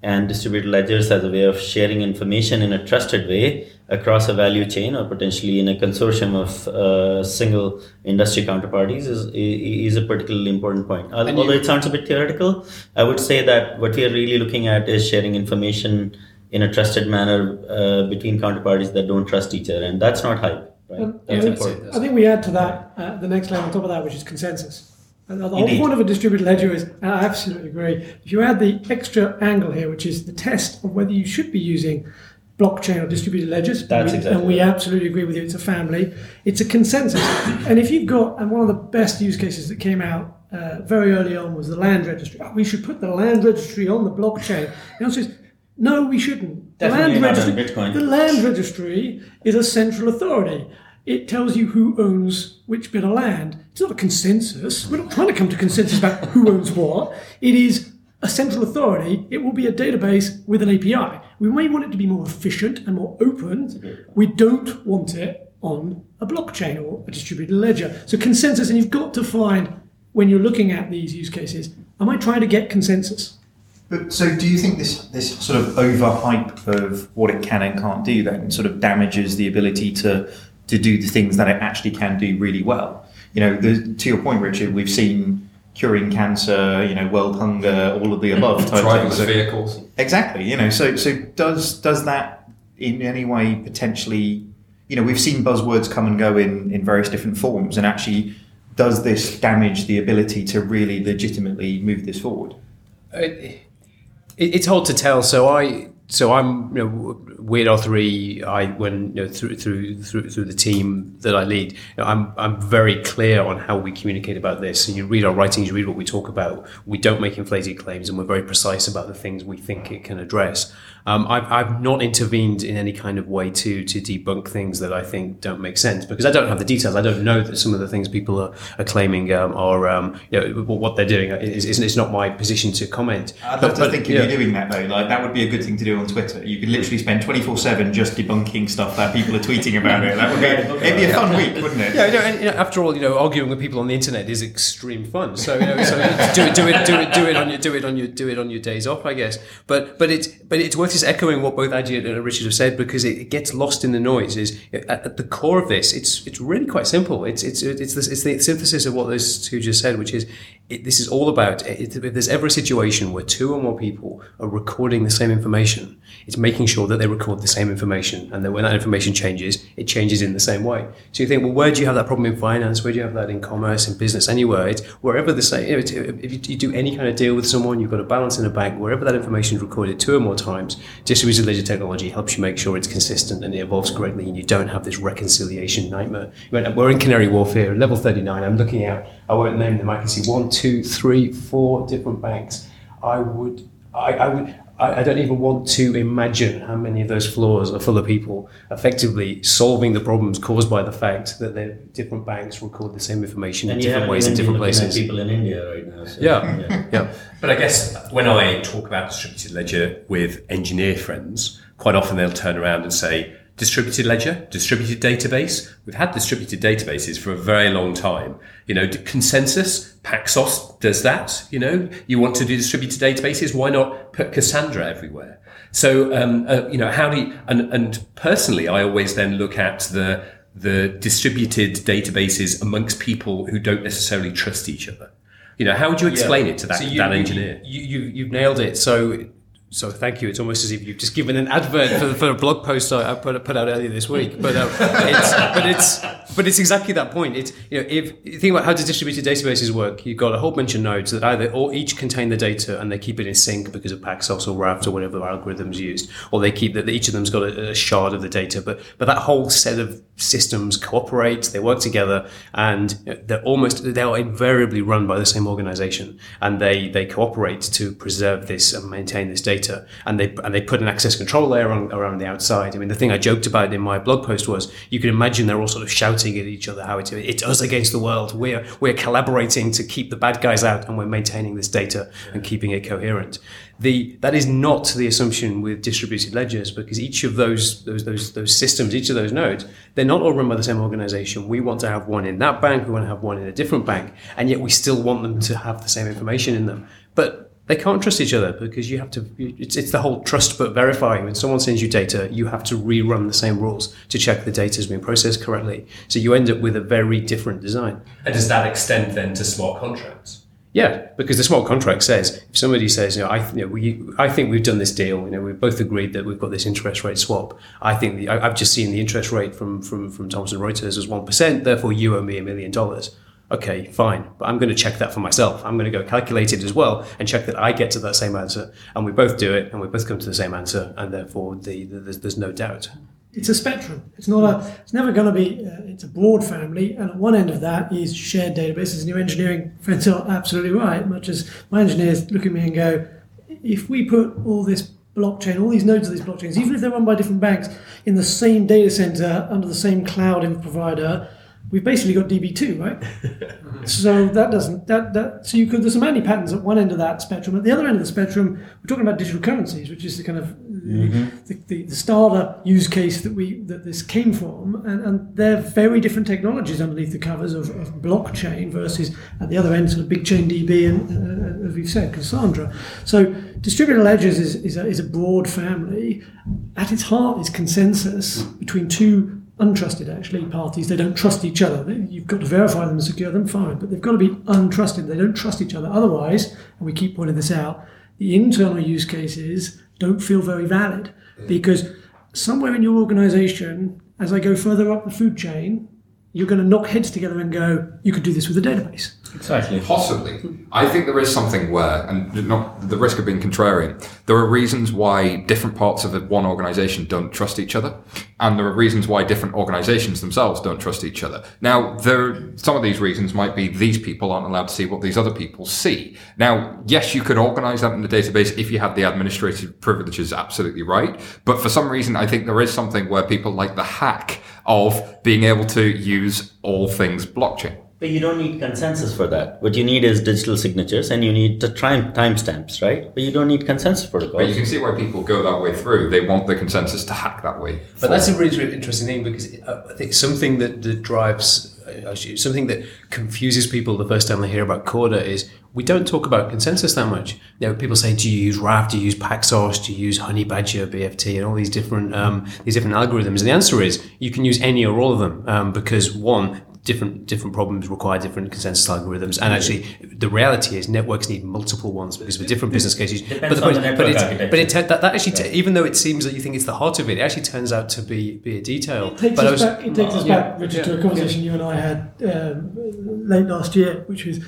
and distributed ledgers as a way of sharing information in a trusted way across a value chain or potentially in a consortium of uh, single industry counterparties is, is a particularly important point. Although it sounds a bit theoretical, I would say that what we are really looking at is sharing information in a trusted manner uh, between counterparties that don't trust each other, and that's not hype. Right? Um, I, think, I, think, we add to that uh, the next layer on top of that, which is consensus. And the whole Indeed. point of a distributed ledger is, I absolutely agree. If you add the extra angle here, which is the test of whether you should be using blockchain or distributed ledgers, That's and, we, exactly and we absolutely agree with you. It's a family. It's a consensus. and if you've got, and one of the best use cases that came out uh, very early on was the land registry. Oh, we should put the land registry on the blockchain. The answer is no, we shouldn't. Definitely land registry. The land registry is a central authority. It tells you who owns which bit of land. It's not a consensus. We're not trying to come to consensus about <laughs> who owns what. It is a central authority. It will be a database with an API. We may want it to be more efficient and more open. We don't want it on a blockchain or a distributed ledger. So consensus, and you've got to find when you're looking at these use cases, am I trying to get consensus? But so, do you think this this sort of overhype of what it can and can't do then sort of damages the ability to to do the things that it actually can do really well? You know, the, to your point, Richard, we've seen curing cancer, you know, world hunger, all of the above type Driverless things. vehicles. Exactly. You know, so so does does that in any way potentially? You know, we've seen buzzwords come and go in in various different forms, and actually, does this damage the ability to really legitimately move this forward? It, it, it's hard to tell. So I, so I'm, you know, Weird R3. I when you know, through through through through the team that I lead, you know, I'm I'm very clear on how we communicate about this. And you read our writings, you read what we talk about. We don't make inflated claims, and we're very precise about the things we think it can address. Um, I've, I've not intervened in any kind of way to to debunk things that I think don't make sense because I don't have the details. I don't know that some of the things people are, are claiming um, are um, you know what they're doing is, is it's not my position to comment. I'd But- love to but, think you doing that though. Like that would be a good thing to do on Twitter. You could literally spend twenty four seven just debunking stuff that people are tweeting about it. That would be it'd be a fun week, wouldn't it? Yeah, you know, and, you know, after all, you know, arguing with people on the internet is extreme fun. So, you know, so do it, do it, do it, do it on your, do it on your, do it on your days off, I guess. But, but it's, but it's worth just echoing what both Ajit and Richard have said because it, it gets lost in the noise. Is at, at the core of this, it's, it's really quite simple. It's, it's, it's, this, it's the synthesis of what those two just said, which is it, this is all about it, if there's ever a situation where two or more people are recording the same information, it's making sure that they record the same information and that when that information changes, it changes in the same way. So you think, well, where do you have that problem in finance? Where do you have that in commerce, in business, anywhere? It's wherever the same. If you, do any kind of deal with someone, you've got a balance in a bank. Wherever that information is recorded two or more times, distributed ledger technology helps you make sure it's consistent and it evolves correctly, and you don't have this reconciliation nightmare. We're in Canary Wharf here, level 39. I'm looking out. I won't name them. I can see one, two, three, four different banks. I would. I, I would. I I don't even want to imagine how many of those floors are full of people effectively solving the problems caused by the fact that their different banks record the same information in And you different ways in different places. people in India right now. So, Yeah, yeah. But I guess when I talk about distributed ledger with engineer friends, quite often they'll turn around and say, distributed ledger, distributed database. We've had distributed databases for a very long time. You know, consensus, Paxos does that. You know, you want to do distributed databases, why not put Cassandra everywhere? So, um, uh, you know, how do you, and, and personally, I always then look at the, the distributed databases amongst people who don't necessarily trust each other. You know, how would you explain it to that, So you- that engineer? You, you, you've nailed it. So, so thank you. It's almost as if you've just given an advert for, for a blog post I, put, put out earlier this week. But, um, it's, but it's, but it's exactly that point. It's, you know, if you think about how do distributed databases work, you've got a whole bunch of nodes that either all each contain the data and they keep it in sync because of Paxos or Raft or whatever algorithms used, or they keep that each of them's got a, a shard of the data. But, but that whole set of systems cooperate, they work together, and they're almost they are invariably run by the same organization, and they they cooperate to preserve this and maintain this data, and they and they put an access control layer on, around the outside. I mean, the thing I joked about in my blog post was you can imagine they're all sort of shouting at each other how it, it's us against the world. We're we're collaborating to keep the bad guys out, and we're maintaining this data and keeping it coherent. The that is not the assumption with distributed ledgers because each of those those those those systems, each of those nodes, they're not all run by the same organization. We want to have one in that bank, we want to have one in a different bank, and yet we still want them to have the same information in them. But they can't trust each other because you have to. It's, it's the whole trust but verify. When someone sends you data, you have to rerun the same rules to check the data has been processed correctly. So you end up with a very different design. And does that extend then to smart contracts? Yeah, because the smart contract says if somebody says, you know, I, you know, we, I think we've done this deal. You know, we've both agreed that we've got this interest rate swap. I think the, I, I've just seen the interest rate from from from Thomson Reuters as one percent. Therefore, you owe me a million dollars. Okay, fine, but I'm going to check that for myself. I'm going to go calculate it as well and check that I get to that same answer. And we both do it, and we both come to the same answer, and therefore the, the, there's, there's no doubt. it's a spectrum. It's not a. It's never going to be. Uh, it's a broad family, and at one end of that is shared databases. And your engineering friends are absolutely right. Much as my engineers look at me and go, if we put all this blockchain, all these nodes of these blockchains, even if they're run by different banks in the same data center under the same cloud provider, we've basically got DB2, right? <laughs> so that doesn't that that so you could there's some anti patterns at one end of that spectrum. At the other end of the spectrum, we're talking about digital currencies, which is the kind of the, the, the starter use case that we that this came from, and, and they're very different technologies underneath the covers of, of blockchain versus at the other end, sort of BigchainDB and uh, as we've said, Cassandra. So distributed ledgers is, is, a, is a broad family. At its heart is consensus between two untrusted actually parties. They don't trust each other. You've got to verify them and secure them fine. But they've got to be untrusted. They don't trust each other. Otherwise and we keep pointing this out the internal use cases don't feel very valid. Because somewhere in your organization as i go further up the food chain you're going to knock heads together and go you could do this with a database Exactly. Possibly. I think there is something where, and not the risk of being contrarian, there are reasons why different parts of one organization don't trust each other, and there are reasons why different organizations themselves don't trust each other. Now, there, some of these reasons might be these people aren't allowed to see what these other people see. Now, yes, you could organize that in the database if you had the administrative privileges absolutely right, but for some reason, I think there is something where people like the hack of being able to use all things blockchain. But you don't need consensus for that. What you need is digital signatures and you need the time timestamps, right? But you don't need consensus protocols. But you can see why people go that way through. They want the consensus to hack that way. But that's a really, really interesting thing because uh, I think something that, that drives, uh, something that confuses people the first time they hear about Corda is we don't talk about consensus that much. You know, people say, do you use Raft? Do you use Paxos? Do you use Honeybadger, BFT, and all these different um, these different algorithms? And the answer is you can use any or all of them um, because one, different different problems require different consensus algorithms. And actually the reality is networks need multiple ones because with different business cases. Depends but, the, but, but, it, but it that, that actually t- even though it seems that you think it's the heart of it it actually turns out to be be a detail. It takes but us was, back, it takes us yeah, back Richard yeah, to a conversation yeah. you and I had um, late last year which was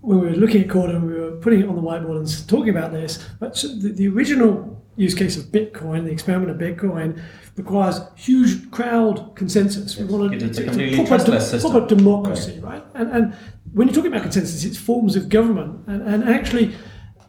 when we were looking at Corda and we were putting it on the whiteboard and talking about this but the, the original use case of Bitcoin the experiment of Bitcoin requires huge crowd consensus. We want It's a to, completely to proper, trustless de- system. proper democracy, right? And, and when you're talking about consensus, it's forms of government. And, and actually,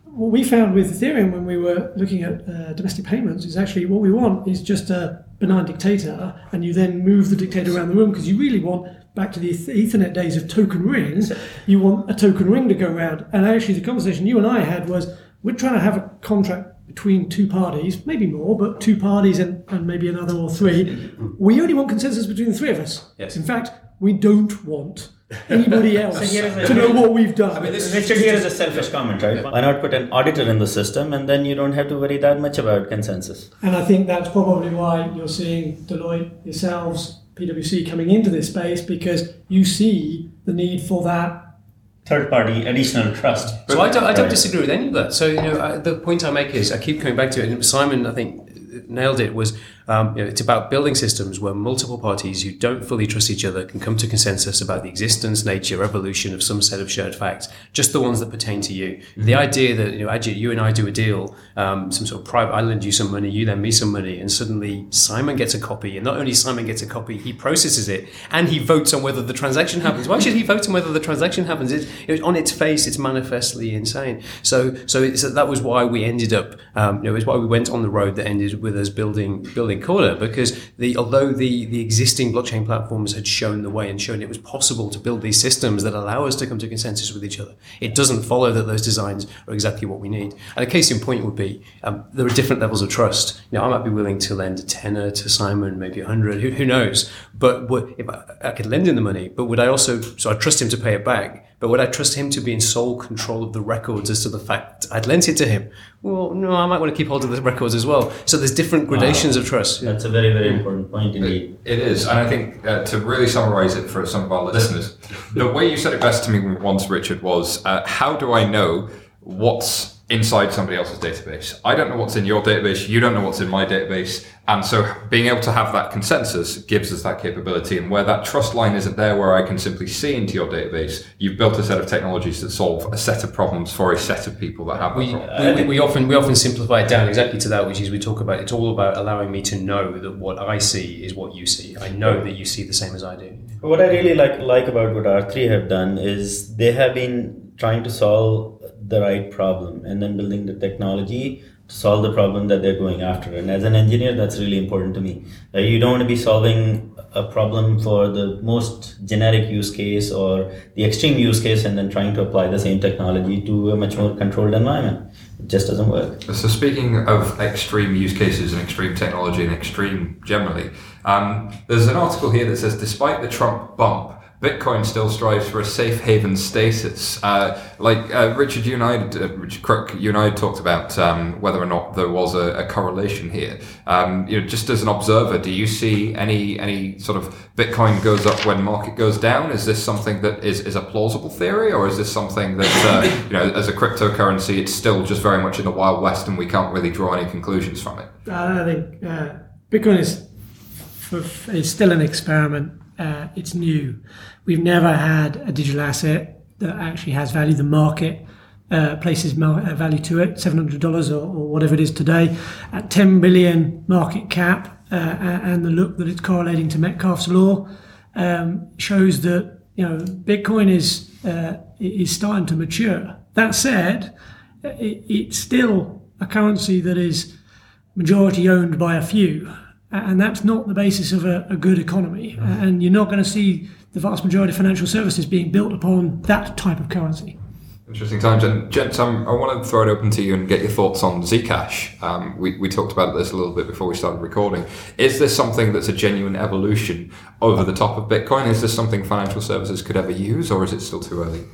what we found with Ethereum when we were looking at uh, domestic payments is actually what we want is just a benign dictator, and you then move the dictator around the room because you really want back to the Ethernet days of token rings. You want a token ring to go around. And actually, the conversation you and I had was we're trying to have a contract between two parties, maybe more, but two parties and, and maybe another or three. We only want consensus between the three of us. Yes. In fact, we don't want anybody <laughs> else here is a- to know what we've done. I mean, this Richard, here is a selfish comment, right? Why not put an auditor in the system and then you don't have to worry that much about consensus? and I think that's probably why you're seeing Deloitte, yourselves, PwC coming into this space because you see the need for that Third party additional trust. So I don't, I don't disagree with any of that. So you know, I, the point I make is I keep coming back to it. And Simon, I think, nailed it. Was um, you know, it's about building systems where multiple parties who don't fully trust each other can come to consensus about the existence, nature, evolution of some set of shared facts, just the ones that pertain to you. The idea that you know, Ajit, you and I do a deal, um, some sort of private. I lend you some money, you lend me some money, and suddenly Simon gets a copy. And not only Simon gets a copy, he processes it and he votes on whether the transaction happens. Why should he vote on whether the transaction happens? It's, it's on its face, it's manifestly insane. So, so it's, that was why we ended up. Um, you know, it's why we went on the road that ended with us building building Corda because the although the the existing blockchain platforms had shown the way and shown it was possible to build these systems that allow us to come to consensus with each other, it doesn't follow that those designs are exactly what we need. And a case in point would be um, there are different levels of trust. Know, I might be willing to lend a tenner to Simon, maybe a hundred. Who, who knows? But if I, I could lend him the money, but would I also? So I trust him to pay it back. But would I trust him to be in sole control of the records as to the fact I'd lent it to him? Well, no, I might want to keep hold of the records as well. So there's different gradations of trust. Yeah. That's a very, very important point indeed. It is, and I think uh, to really summarize it for some of our listeners, the way you said it best to me once, Richard, was uh, how do I know what's inside somebody else's database? I don't know what's in your database, you don't know what's in my database, and so being able to have that consensus gives us that capability. And where that trust line isn't there, where I can simply see into your database, you've built a set of technologies that solve a set of problems for a set of people that have that We, problem. we, we often we often simplify it down exactly to that, which is we talk about it's all about allowing me to know that what I see is what you see. I know that you see the same as I do. What I really like like about what R3 have done is they have been trying to solve the right problem and then building the technology to solve the problem that they're going after. And as an engineer, that's really important to me. Uh, you don't want to be solving a problem for the most generic use case or the extreme use case and then trying to apply the same technology to a much more controlled environment. It just doesn't work. So, speaking of extreme use cases and extreme technology and extreme generally, um, there's an article here that says despite the Trump bump, Bitcoin still strives for a safe haven status. Uh, like uh, Richard, you and I, uh, Richard Crook, you and I talked about um, whether or not there was a, a correlation here. Um, you know, just as an observer, do you see any any sort of Bitcoin goes up when market goes down? Is this something that is, is a plausible theory, or is this something that uh, you know, as a cryptocurrency, it's still just very much in the wild west, and we can't really draw any conclusions from it? I think uh, Bitcoin is is still an experiment. Uh, it's new. We've never had a digital asset that actually has value. The market uh, places uh, value to it, seven hundred dollars or, or, whatever it is today, at ten billion market cap, uh, and the look that it's correlating to Metcalfe's law um, shows that you know Bitcoin is uh, is starting to mature. That said, it, it's still a currency that is majority owned by a few and that's not the basis of a, a good economy. Mm. And you're not going to see the vast majority of financial services being built upon that type of currency. Interesting times. And gents, um, I want to throw it open to you and get your thoughts on Zcash. Um, we, we talked about this a little bit before we started recording. Is this something that's a genuine evolution over the top of Bitcoin? Is this something financial services could ever use, or is it still too early?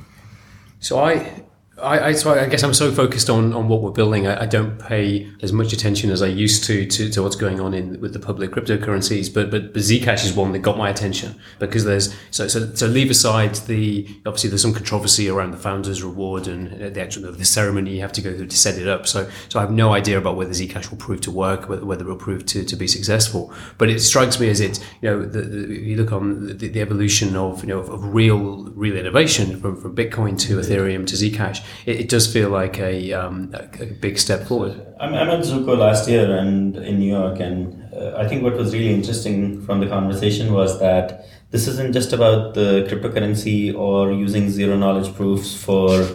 So I I, I, so I guess I'm so focused on, on what we're building, I, I, don't pay as much attention as I used to, to, to what's going on in with the public cryptocurrencies. But, but Zcash is one that got my attention because there's so so so leave aside the obviously there's some controversy around the founders reward and uh, the actual the ceremony you have to go through to set it up. So so I have no idea about whether Zcash will prove to work, whether, whether it will prove to, to be successful. But it strikes me as it's you know the, the, you look on the, the, evolution of you know of, of real real innovation from, from Bitcoin to Ethereum to Zcash it, it does feel like a, um, a, a, big step forward. I met Zooko last year and in New York, and uh, I think what was really interesting from the conversation was that this isn't just about the cryptocurrency or using zero knowledge proofs for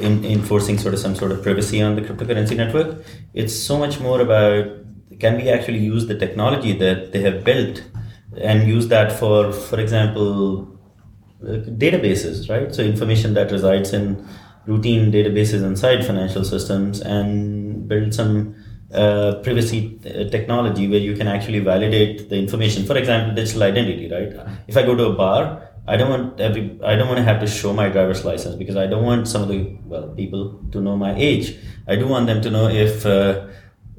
in, enforcing sort of some sort of privacy on the cryptocurrency network. It's so much more about can we actually use the technology that they have built and use that for, for example, uh, databases, right? So information that resides in routine databases inside financial systems and build some uh, privacy uh, technology where you can actually validate the information. For example, digital identity, right? If I go to a bar, I don't want every I don't want to have to show my driver's license because I don't want some of the well people to know my age. I do want them to know if uh,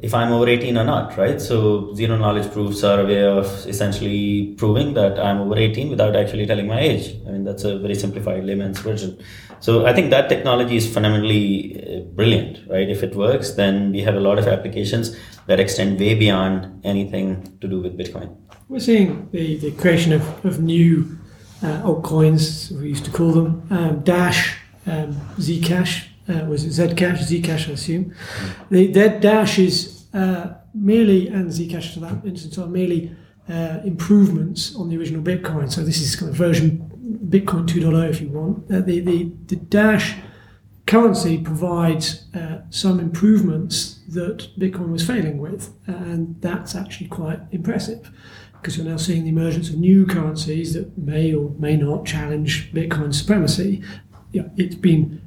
if I'm over 18 or not, right? So zero knowledge proofs are a way of essentially proving that I'm over 18 without actually telling my age. I mean, that's a very simplified layman's version. So I think that technology is fundamentally uh, brilliant, right? If it works, then we have a lot of applications that extend way beyond anything to do with Bitcoin. We're seeing the, the creation of, of new uh, altcoins, we used to call them, um, Dash, um, Zcash, uh, was it Zcash, Zcash, I assume. The, that Dash is uh, merely, and Zcash to that instance, are merely uh, improvements on the original Bitcoin. So this is kind of version Bitcoin 2.0 if you want. Uh, the, the, the Dash currency provides uh, some improvements that Bitcoin was failing with, and that's actually quite impressive because you're now seeing the emergence of new currencies that may or may not challenge Bitcoin supremacy. Yeah, it's been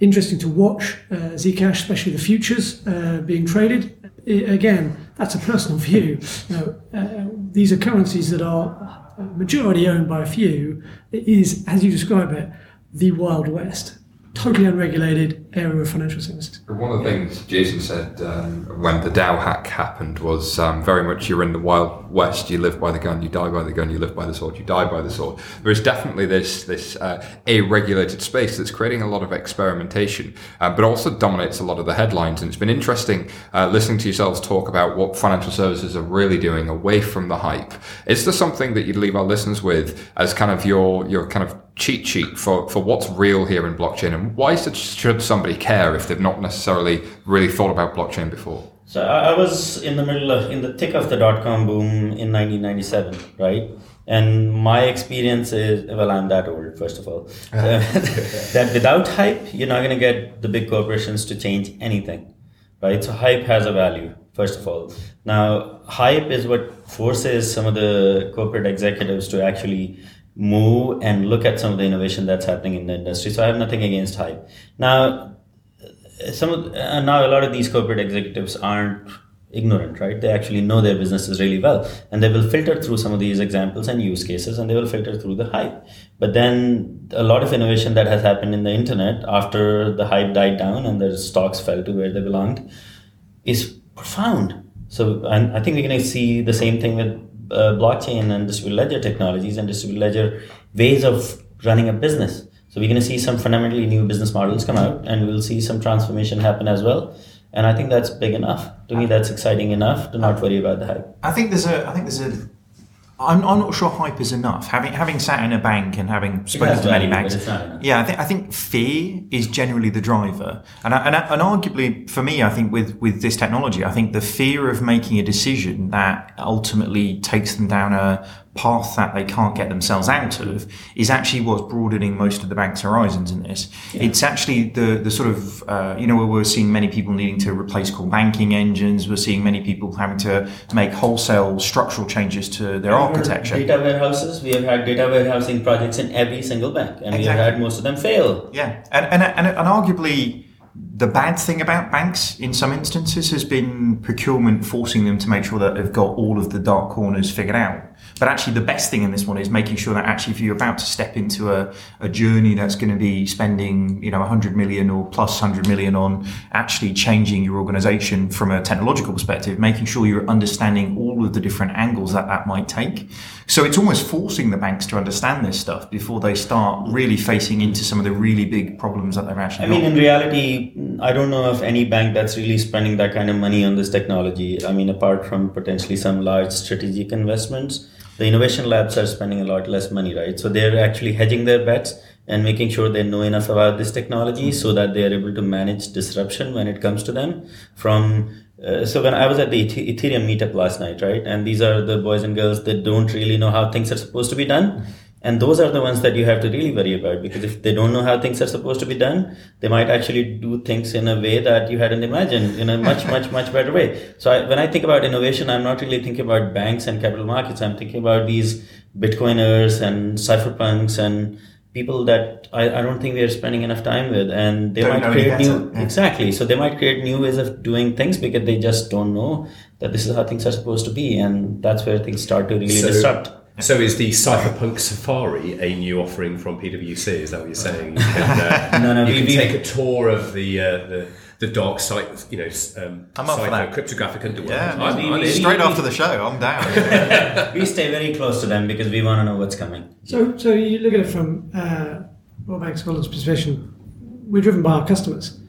interesting to watch uh, Zcash, especially the futures uh, being traded. Again, that's a personal view. You know, uh, these are currencies that are majority owned by a few. It is, as you describe it, the Wild West totally unregulated area of financial services. One of the things Jason said um, when the DAO hack happened was um, very much you're in the Wild West. You live by the gun, you die by the gun. You live by the sword, you die by the sword. There is definitely this this uh, a-regulated space that's creating a lot of experimentation, uh, but also dominates a lot of the headlines. And it's been interesting uh, listening to yourselves talk about what financial services are really doing away from the hype. Is there something that you'd leave our listeners with as kind of your your kind of cheat sheet for, for what's real here in blockchain and why should somebody care if they've not necessarily really thought about blockchain before? So I was in the middle of, in the thick of the dot com boom in 1997, right? And my experience is, well, I'm that old, first of all, <laughs> <laughs> that without hype, you're not going to get the big corporations to change anything. right? So hype has a value, first of all. Now, hype is what forces some of the corporate executives to actually move and look at some of the innovation that's happening in the industry. So I have nothing against hype. Now, some of, uh, now a lot of these corporate executives aren't ignorant, right? They actually know their businesses really well, and they will filter through some of these examples and use cases, and they will filter through the hype. But then a lot of innovation that has happened in the internet after the hype died down and their stocks fell to where they belonged is profound. So I, I think we're going to see the same thing with uh, blockchain and distributed ledger technologies and distributed ledger ways of running a business. So we're going to see some fundamentally new business models come out, and we'll see some transformation happen as well. And I think that's big enough. To me, that's exciting enough to not worry about the hype. I think there's a. I think there's a. I'm, I'm not sure hype is enough. Having having sat in a bank and having spoken to many banks, yeah, I think I think fear is generally the driver, and I- and, and arguably for me, I think with with this technology, I think the fear of making a decision that ultimately takes them down a path that they can't get themselves out of is actually what's broadening most of the bank's horizons in this. It's actually the the sort of uh, you know where we're seeing many people needing to replace core banking engines. We're seeing many people having to make wholesale structural changes to their architecture. Data warehouses. We have had data warehousing projects in every single bank, and we have had most of them fail. Yeah, and, and, and, and arguably the bad thing about banks in some instances has been procurement forcing them to make sure that they've got all of the dark corners figured out. But actually, the best thing in this one is making sure that actually, if you're about to step into a, a journey that's going to be spending, you know, 100 million or plus 100 million on actually changing your organization from a technological perspective, making sure you're understanding all of the different angles that that might take. So it's almost forcing the banks to understand this stuff before they start really facing into some of the really big problems that they've actually I mean, got. in reality, I don't know of any bank that's really spending that kind of money on this technology. I mean, apart from potentially some large strategic investments, the innovation labs are spending a lot less money, right? So they're actually hedging their bets and making sure they know enough about this technology so that they are able to manage disruption when it comes to them. From uh, so when I was at the Ethereum meetup last night, right, and these are the boys and girls that don't really know how things are supposed to be done. And those are the ones that you have to really worry about because if they don't know how things are supposed to be done, they might actually do things in a way that you hadn't imagined in a much, much, much better way. So I, when I think about innovation, I'm not really thinking about banks and capital markets. I'm thinking about these Bitcoiners and cypherpunks and people that I, I don't think we are spending enough time with. And they Don't might create new yeah. exactly So they might create new ways of doing things because they just don't know that this is how things are supposed to be. And that's where things start to really So- disrupt. So is the Cyberpunk Safari a new offering from PwC? Is that what you're saying? You can, uh, <laughs> No, no, you can take a tour of the uh, the, the dark site, you know, s- um, I'm up for Cypher that. cryptographic underworld. Yeah, I'm, we- I'm we- in. straight after the show, I'm down. <laughs> we stay very close to them because we want to know what's coming. So, so you look at it from uh, Royal Bank Scotland's position. We're driven by our customers.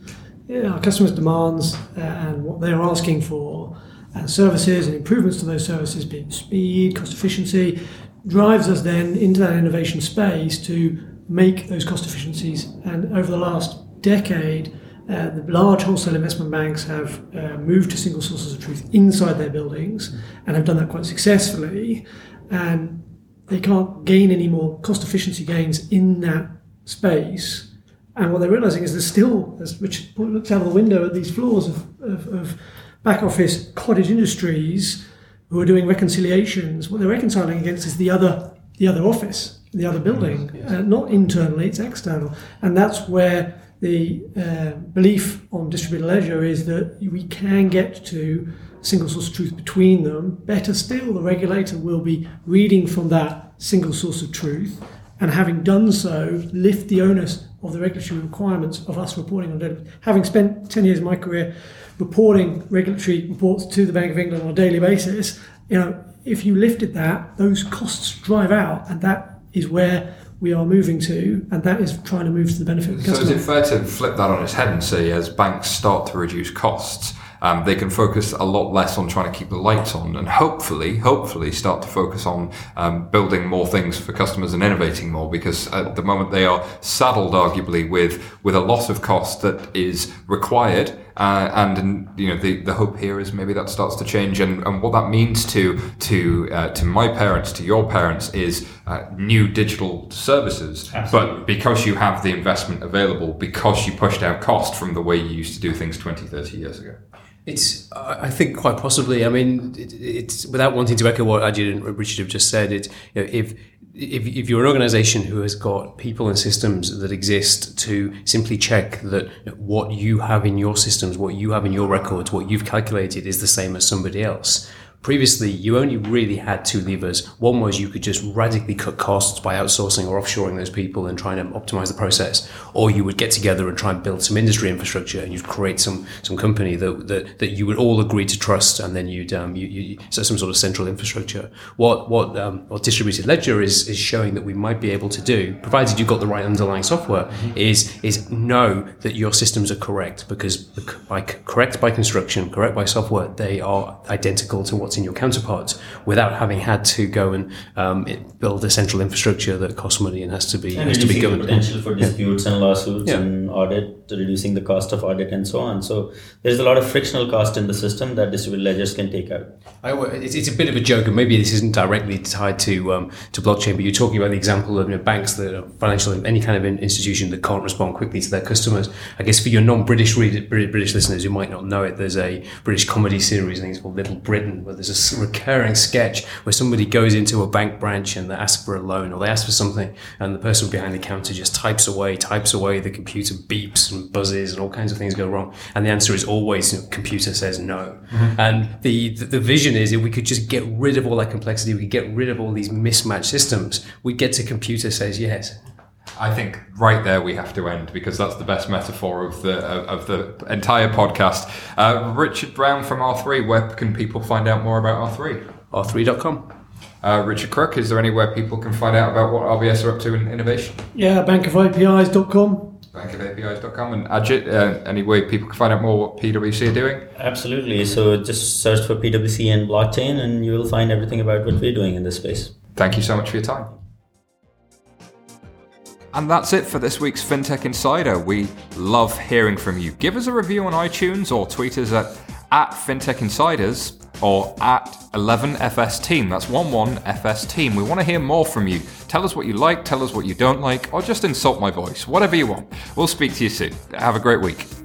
Yeah, our customers' demands uh, and what they're asking for, uh, services and improvements to those services, being speed, cost efficiency, drives us then into that innovation space to make those cost efficiencies. And over the last decade, uh, the large wholesale investment banks have uh, moved to single sources of truth inside their buildings and have done that quite successfully. And they can't gain any more cost efficiency gains in that space. And what they're realizing is there's still, as Richard looks out of the window at these floors of, of, of back office cottage industries who are doing reconciliations, what they're reconciling against is the other, the other office, the other building, uh, not internally, it's external. And that's where the uh, belief on distributed ledger is that we can get to single source of truth between them. Better still, the regulator will be reading from that single source of truth and having done so, lift the onus of the regulatory requirements of us reporting on data. Having spent 10 years of my career reporting regulatory reports to the Bank of England on a daily basis, you know, if you lifted that, those costs drive out, and that is where we are moving to, and that is trying to move to the benefit of the So is customer. it fair to flip that on its head and say, as banks start to reduce costs, um, they can focus a lot less on trying to keep the lights on, and hopefully, hopefully, start to focus on um, building more things for customers and innovating more. Because at the moment they are saddled, arguably, with with a lot of cost that is required Uh, and, you know, the, the hope here is maybe that starts to change. And, and what that means to to uh, to my parents, to your parents, is uh, new digital services. But because you have the investment available, because you pushed out cost from the way you used to do things 20, 30 years ago. It's, I think, quite possibly. I mean, it, it's without wanting to echo what Ajit and Richard have just said. It, you know, if if, if you're an organization who has got people and systems that exist to simply check that what you have in your systems, what you have in your records, what you've calculated is the same as somebody else, Previously, you only really had two levers. One was you could just radically cut costs by outsourcing or offshoring those people and trying to optimize the process, or you would get together and try and build some industry infrastructure and you'd create some some company that that, that you would all agree to trust, and then you'd um, you, you set some sort of central infrastructure. What what um, what distributed ledger is is showing that we might be able to do, provided you've got the right underlying software, mm-hmm. is is know that your systems are correct because by correct by construction, correct by software, they are identical to what what's in your counterparts without having had to go and um, build a central infrastructure that costs money and has to be and has to be governed. potential for disputes yeah. and lawsuits yeah. and audit, reducing the cost of audit and so on. So there's a lot of frictional cost in the system that distributed ledgers can take out. I, it's, it's, a bit of a joke, and maybe this isn't directly tied to um, to blockchain, but you're talking about the example of you know, banks that are financial, any kind of institution that can't respond quickly to their customers. I guess for your non-British British listeners who might not know it, there's a British comedy series, I think it's called Little Britain, where there's a recurring sketch where somebody goes into a bank branch and they ask for a loan or they ask for something and the person behind the counter just types away, types away, the computer beeps and buzzes and all kinds of things go wrong. And the answer is always, you know, computer says no. Mm-hmm. And the, the, the vision is if we could just get rid of all that complexity, we could get rid of all these mismatched systems, We'd get to computer says yes. I think right there we have to end because that's the best metaphor of the of the entire podcast. Uh, Richard Brown from R3, where can people find out more about R3? R3.com. Uh, Richard Crook, is there anywhere people can find out about what RBS are up to in innovation? Yeah, bankofapis.com. Bankofapis.com. And Ajit, uh, any way people can find out more what PwC are doing? Absolutely. So just search for PwC and blockchain and you will find everything about what we're doing in this space. Thank you so much for your time. And that's it for this week's FinTech Insider. We love hearing from you. Give us a review on iTunes or tweet us at, at FinTech Insiders or at 11FS Team. That's 11FS Team. We want to hear more from you. Tell us what you like, tell us what you don't like, or just insult my voice. Whatever you want. We'll speak to you soon. Have a great week.